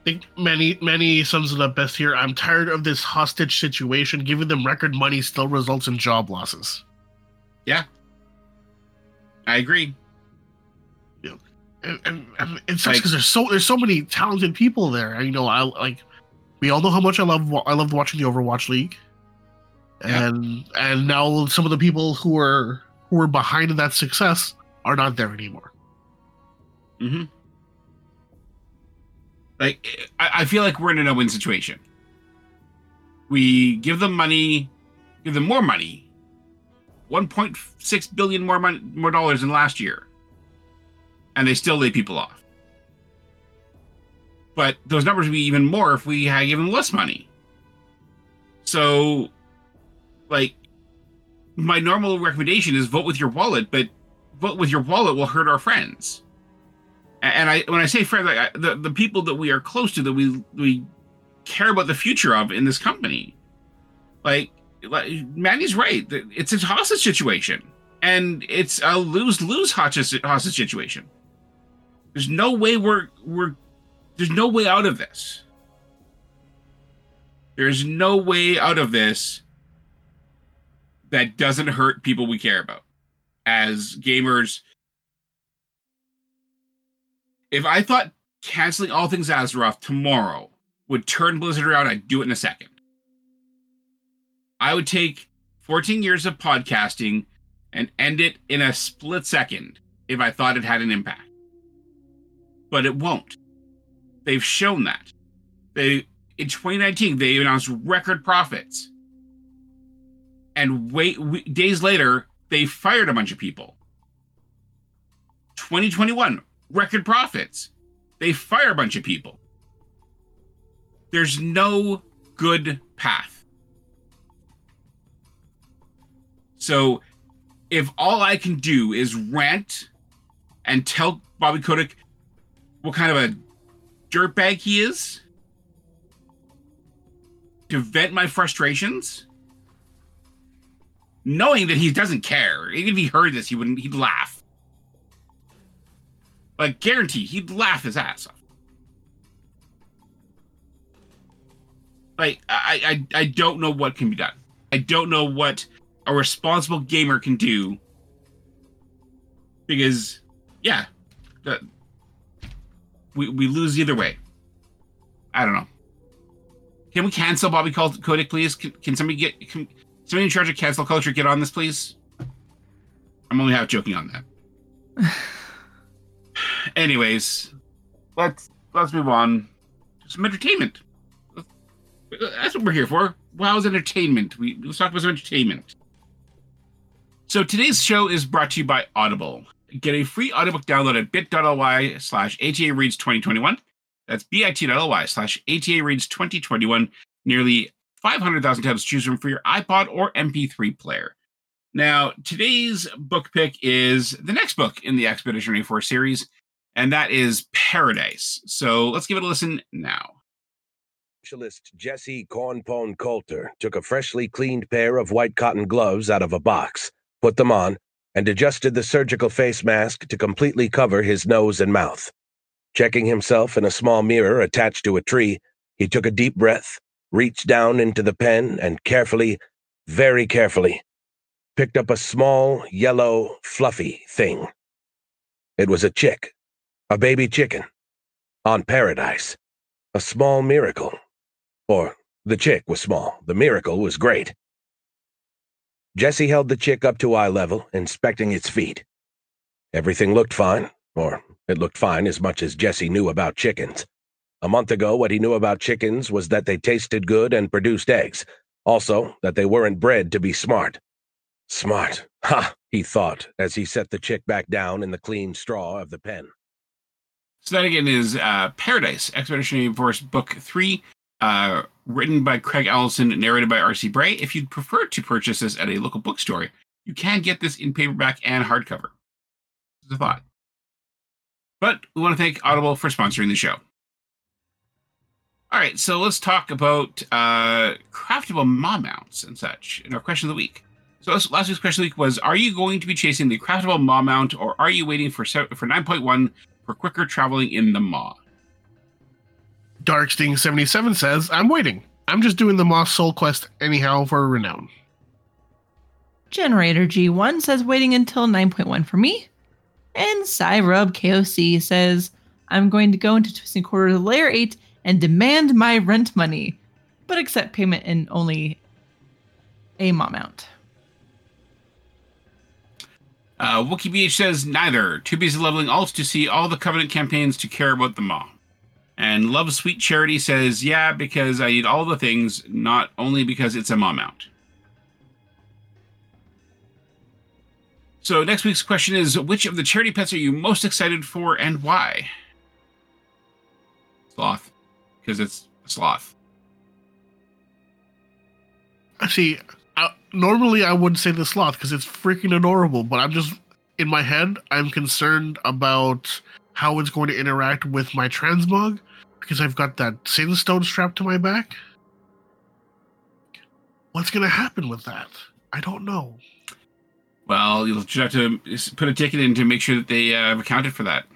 I think many many sums it up best here. I'm tired of this hostage situation. Giving them record money still results in job losses. Yeah. I agree. And, and, and it sucks Like- because there's so there's so many talented people there. You know, I like we all know how much I love I loved watching the Overwatch League, Yeah. and and now some of the people who are who are behind that success are not there anymore. Mm-hmm. Like I, I feel like we're in a no-win situation. We give them money, give them more money, 1.6 billion more money, more dollars than last year, and they still lay people off. But those numbers would be even more if we had given less money. So, like, my normal recommendation is vote with your wallet, but vote with your wallet will hurt our friends and I when I say friends, like the the people that we are close to, that we we care about the future of in this company, like, like Manny's right. It's a hostage situation, and it's a lose lose hostage hostage situation. There's no way we're we're there's no way out of this. There's no way out of this that doesn't hurt people we care about as gamers if I thought canceling all things Azeroth tomorrow would turn Blizzard around, I'd do it in a second. I would take 14 years of podcasting and end it in a split second if I thought it had an impact. But it won't. They've shown that. They in 2019 they announced record profits. And wait we, days later they fired a bunch of people. 2021 record profits. They fire a bunch of people. There's no good path. So if all I can do is rant and tell Bobby Kotick what kind of a dirtbag he is to vent my frustrations, knowing that he doesn't care. Even if he heard this, he wouldn't he'd laugh. Like guarantee he'd laugh his ass off. Like I, I I don't know what can be done. I don't know what a responsible gamer can do. Because yeah, the, we we lose either way. I don't know. Can we cancel Bobby Kotick, please? Can, can somebody get can somebody in charge of cancel culture get on this, please? I'm only half joking on that. Anyways, let's let's move on. Some entertainment. That's what we're here for. Wow's entertainment. We let's talk about some entertainment. So today's show is brought to you by Audible. Get a free audiobook download at bit.ly slash ATA Reads 2021. That's bit.ly slash ATA Reads 2021. Nearly 500,000 titles to choose from for your iPod or MP3 player. Now, today's book pick is the next book in the Expeditionary Force series, and that is Paradise. So let's give it a listen now. Specialist Jesse Cornpone Coulter took a freshly cleaned pair of white cotton gloves out of a box, put them on, and adjusted the surgical face mask to completely cover his nose and mouth. Checking himself in a small mirror attached to a tree, he took a deep breath, reached down into the pen, and carefully, very carefully, picked up a small, yellow, fluffy thing. It was a chick, a baby chicken, on paradise, a small miracle. Or, the chick was small, the miracle was great. Jesse held the chick up to eye level, inspecting its feet. Everything looked fine, or it looked fine as much as Jesse knew about chickens. A month ago, what he knew about chickens was that they tasted good and produced eggs. Also, that they weren't bred to be smart. Smart. Ha! he thought as he set the chick back down in the clean straw of the pen. So that again is uh, Paradise, Expedition Force Book 3, uh, written by Craig Alanson, narrated by R.C. Bray. If you'd prefer to purchase this at a local bookstore, you can get this in paperback and hardcover. It's a thought. But we want to thank Audible for sponsoring the show. All right, so let's talk about uh, craftable maw mounts and such in our question of the week. So last last week's question of the week was: Are you going to be chasing the craftable maw mount, or are you waiting for se- for nine point one for quicker traveling in the maw? Darksting77 says, I'm waiting. I'm just doing the Moss Soul quest anyhow for renown. Generator G1 says waiting until 9.1 for me. And Cyrub KOC says, I'm going to go into Twisting Corridors Layer 8 and demand my rent money, but accept payment in only a mom amount. Uh, WookieBH says neither. Too busy leveling alt to see all the Covenant campaigns to care about the maw. And Love Sweet Charity says, yeah, because I need all the things, not only because it's a maw mount. So next week's question is: Which of the charity pets are you most excited for, and why? Sloth, because it's a sloth. See, I, normally I wouldn't say the sloth because it's freaking adorable, but I'm just in my head. I'm concerned about how it's going to interact with my transmog because I've got that sinstone strapped to my back. What's going to happen with that? I don't know. Well, you'll just have to put a ticket in to make sure that they uh, have accounted for that.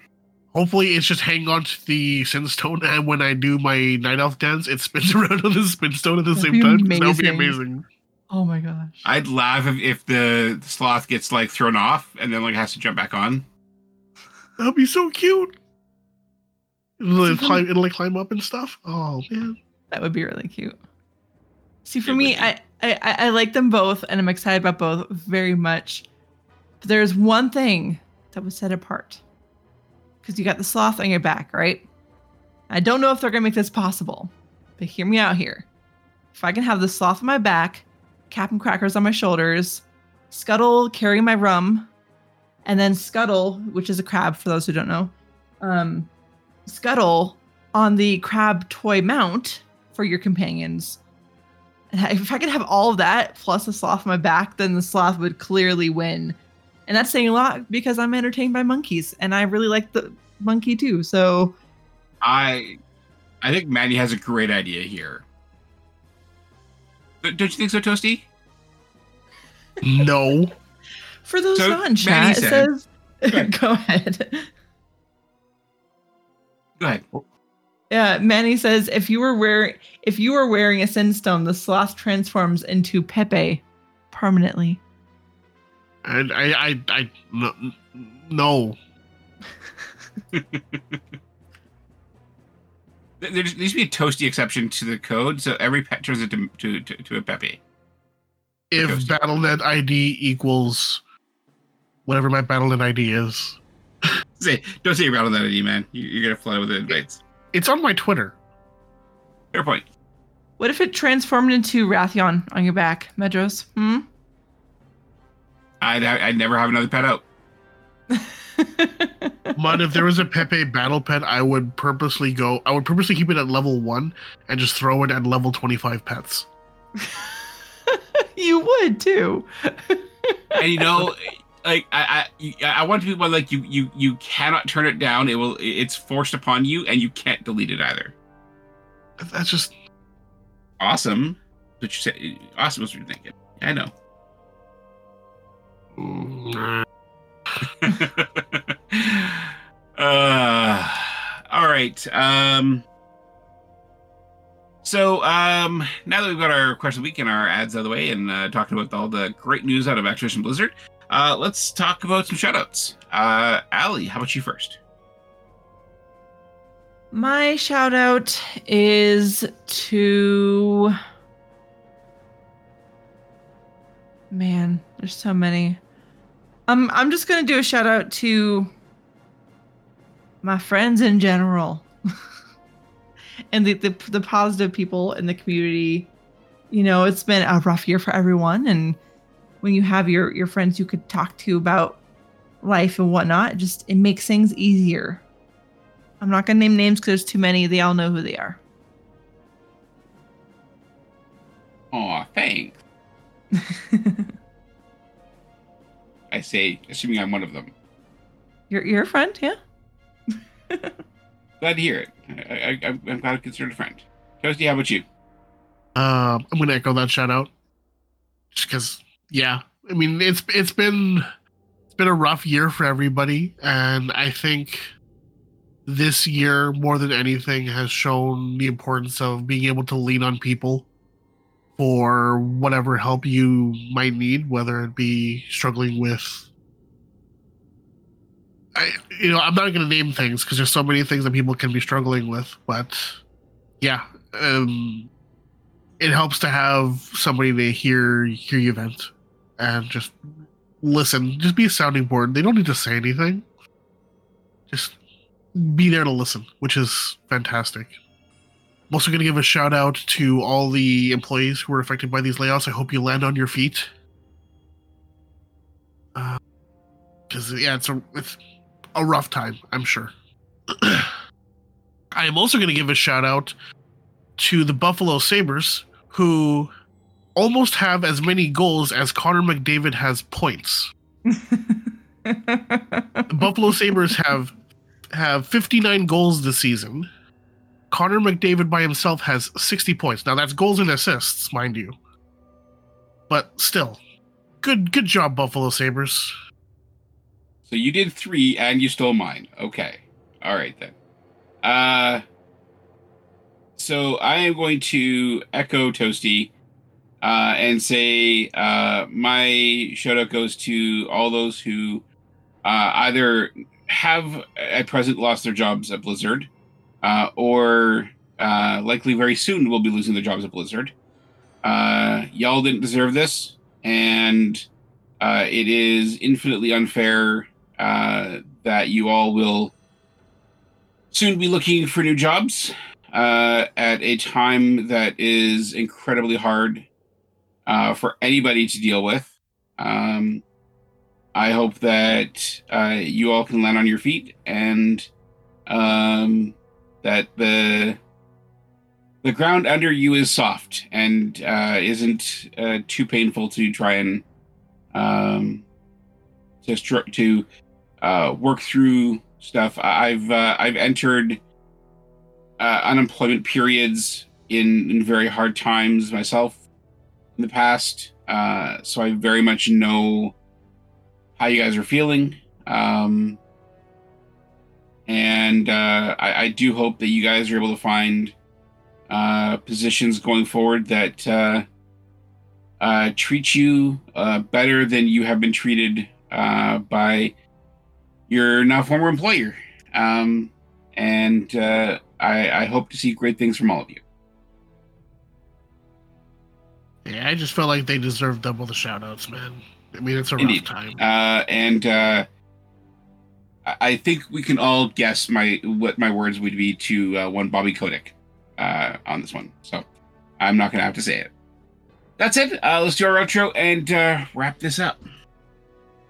Hopefully, it's just hang on to the sinstone, and when I do my night elf dance, it spins around on the spinstone at the That'd same time. time. 'cause That would be amazing. amazing. Oh my gosh. I'd laugh if, if the sloth gets like thrown off and then like has to jump back on. That'd be so cute. It'll, like, climb, it'll like climb up and stuff. Oh man. That would be really cute. See, for It me. I, I I I like them both, and I'm excited about both very much. But there's one thing that was set apart, because you got the sloth on your back, right? I don't know if they're gonna make this possible, but hear me out here. If I can have the sloth on my back, Captain Crackers on my shoulders, Scuttle carrying my rum, and then Scuttle, which is a crab for those who don't know, um, Scuttle on the crab toy mount for your companions. If I could have all of that plus a sloth on my back, then the sloth would clearly win. And that's saying a lot because I'm entertained by monkeys and I really like the monkey too. So I I think Maddie has a great idea here. Don't don't you think so, Toasty? No. for those So, not in chat, it said- says ahead. go ahead. Go ahead. Yeah, Manny says if you were wearing if you were wearing a sinstone, the sloth transforms into Pepe permanently. And I, I, I, no. no. There there needs to be a Toasty exception to the code, so every pet turns into to, to, to a Pepe. If Toasty. BattleNet ID equals whatever my BattleNet ID is, Say, don't say you're out on that ID, man. You, you're gonna fly with the invites. it's on my Twitter. Fair point. What if it transformed into Wrathion on your back, Medros? Hmm? I'd I'd never have another pet out. Mud, if there was a Pepe battle pet, I would purposely go. I would purposely keep it at level one and just throw it at level twenty-five pets. you would too. and you know like I, I i want to be one like you you you cannot turn it down it will it's forced upon you and you can't delete it either That's just awesome but you said awesome is what you're thinking i know uh all right um so um now that we've got our question of the week and our ads out of the way and uh, talking about all the great news out of Activision Blizzard, uh, let's talk about some shoutouts. Uh, Allie, how about you first? My shout out is to Man, there's so many. Um I'm just going to do a shout out to my friends in general. and the, the the positive people in the community. You know, it's been a rough year for everyone and when you have your your friends you could talk to about life and whatnot, it just it makes things easier. I'm not gonna name names because there's too many. They all know who they are. Aw, thanks. I say, assuming I'm one of them. You're, you're a friend, yeah? Glad to hear it. I, I, I'm I'm glad to consider a friend. Toasty, how about you? Um, I'm gonna echo that shout out, just because. Yeah, I mean it's it's been it's been a rough year for everybody, and I think this year more than anything has shown the importance of being able to lean on people for whatever help you might need, whether it be struggling with. I, you know, I'm not going to name things because there's so many things that people can be struggling with, but yeah, um, it helps to have somebody to hear hear you vent and just listen. Just be a sounding board. They don't need to say anything. Just be there to listen, which is fantastic. I'm also going to give a shout out to all the employees who were affected by these layoffs. I hope you land on your feet. Uh, because yeah, it's a it's a rough time, I'm sure. I am also going to give a shout out to the Buffalo Sabres, who almost have as many goals as Connor McDavid has points. The Buffalo Sabres have have 59 goals this season. Connor McDavid by himself has 60 points. Now that's goals and assists, mind you. But still, good good job, Buffalo Sabres. So you did three and you stole mine. Okay. All right then. Uh so I am going to echo Toasty uh, and say uh, my shout out goes to all those who uh, either have at present lost their jobs at Blizzard uh, or uh, likely very soon will be losing their jobs at Blizzard. Uh, y'all didn't deserve this, and uh, it is infinitely unfair uh, that you all will soon be looking for new jobs uh, at a time that is incredibly hard for anybody to deal with. Um, I hope that you all can land on your feet and um, that the the ground under you is soft and uh, isn't uh, too painful to try and um, to str- to uh, work through stuff. I've uh, I've entered uh, unemployment periods in, in very hard times myself in the past, uh, so I very much know how you guys are feeling. Um, and uh, I, I do hope that you guys are able to find uh, positions going forward that uh, uh, treat you uh, better than you have been treated uh, by your now former employer. Um, and uh, I, I hope to see great things from all of you. Yeah, I just felt like they deserve double the shout outs, man. I mean, it's a Indeed. rough time. Uh, and uh, I- think we can all guess my what my words would be to uh, one Bobby Kotick uh, on this one. So I'm not gonna have to say it. That's it. Uh, let's do our outro and uh, wrap this up.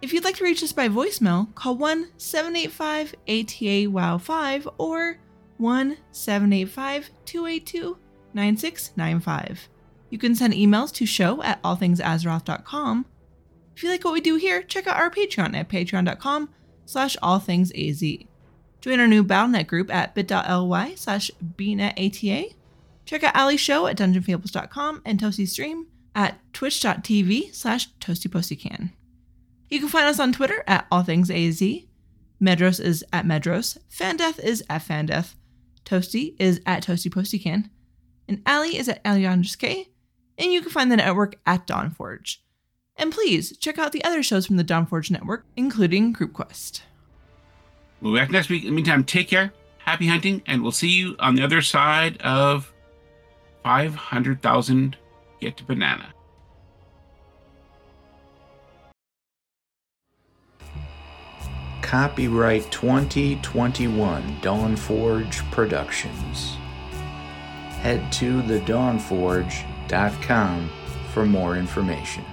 If you'd like to reach us by voicemail, call 1 785 ATA WOW 5 or 1 785 282 9695. You can send emails to show at allthingsazeroth.com. If you like what we do here, check out our Patreon at patreon.com slash allthingsaz. Join our new BattleNet group at bit.ly slash bnetata. Check out Ali's show at dungeonfables.com and Toasty's stream at twitch.tv slash toastypostycan. You can find us on Twitter at allthingsaz. Medros is at Medros. Fandeath is at Fandeath. Toasty is at toastypostycan. And Ali is at Aliandros And you can find the network at Dawnforge. And please check out the other shows from the Dawnforge network, including Group Quest. We'll be back next week. In the meantime, take care, happy hunting, and we'll see you on the other side of 500,000 Get to Banana. Copyright 2021 Dawnforge Productions. Head to thedawnforge.com for more information.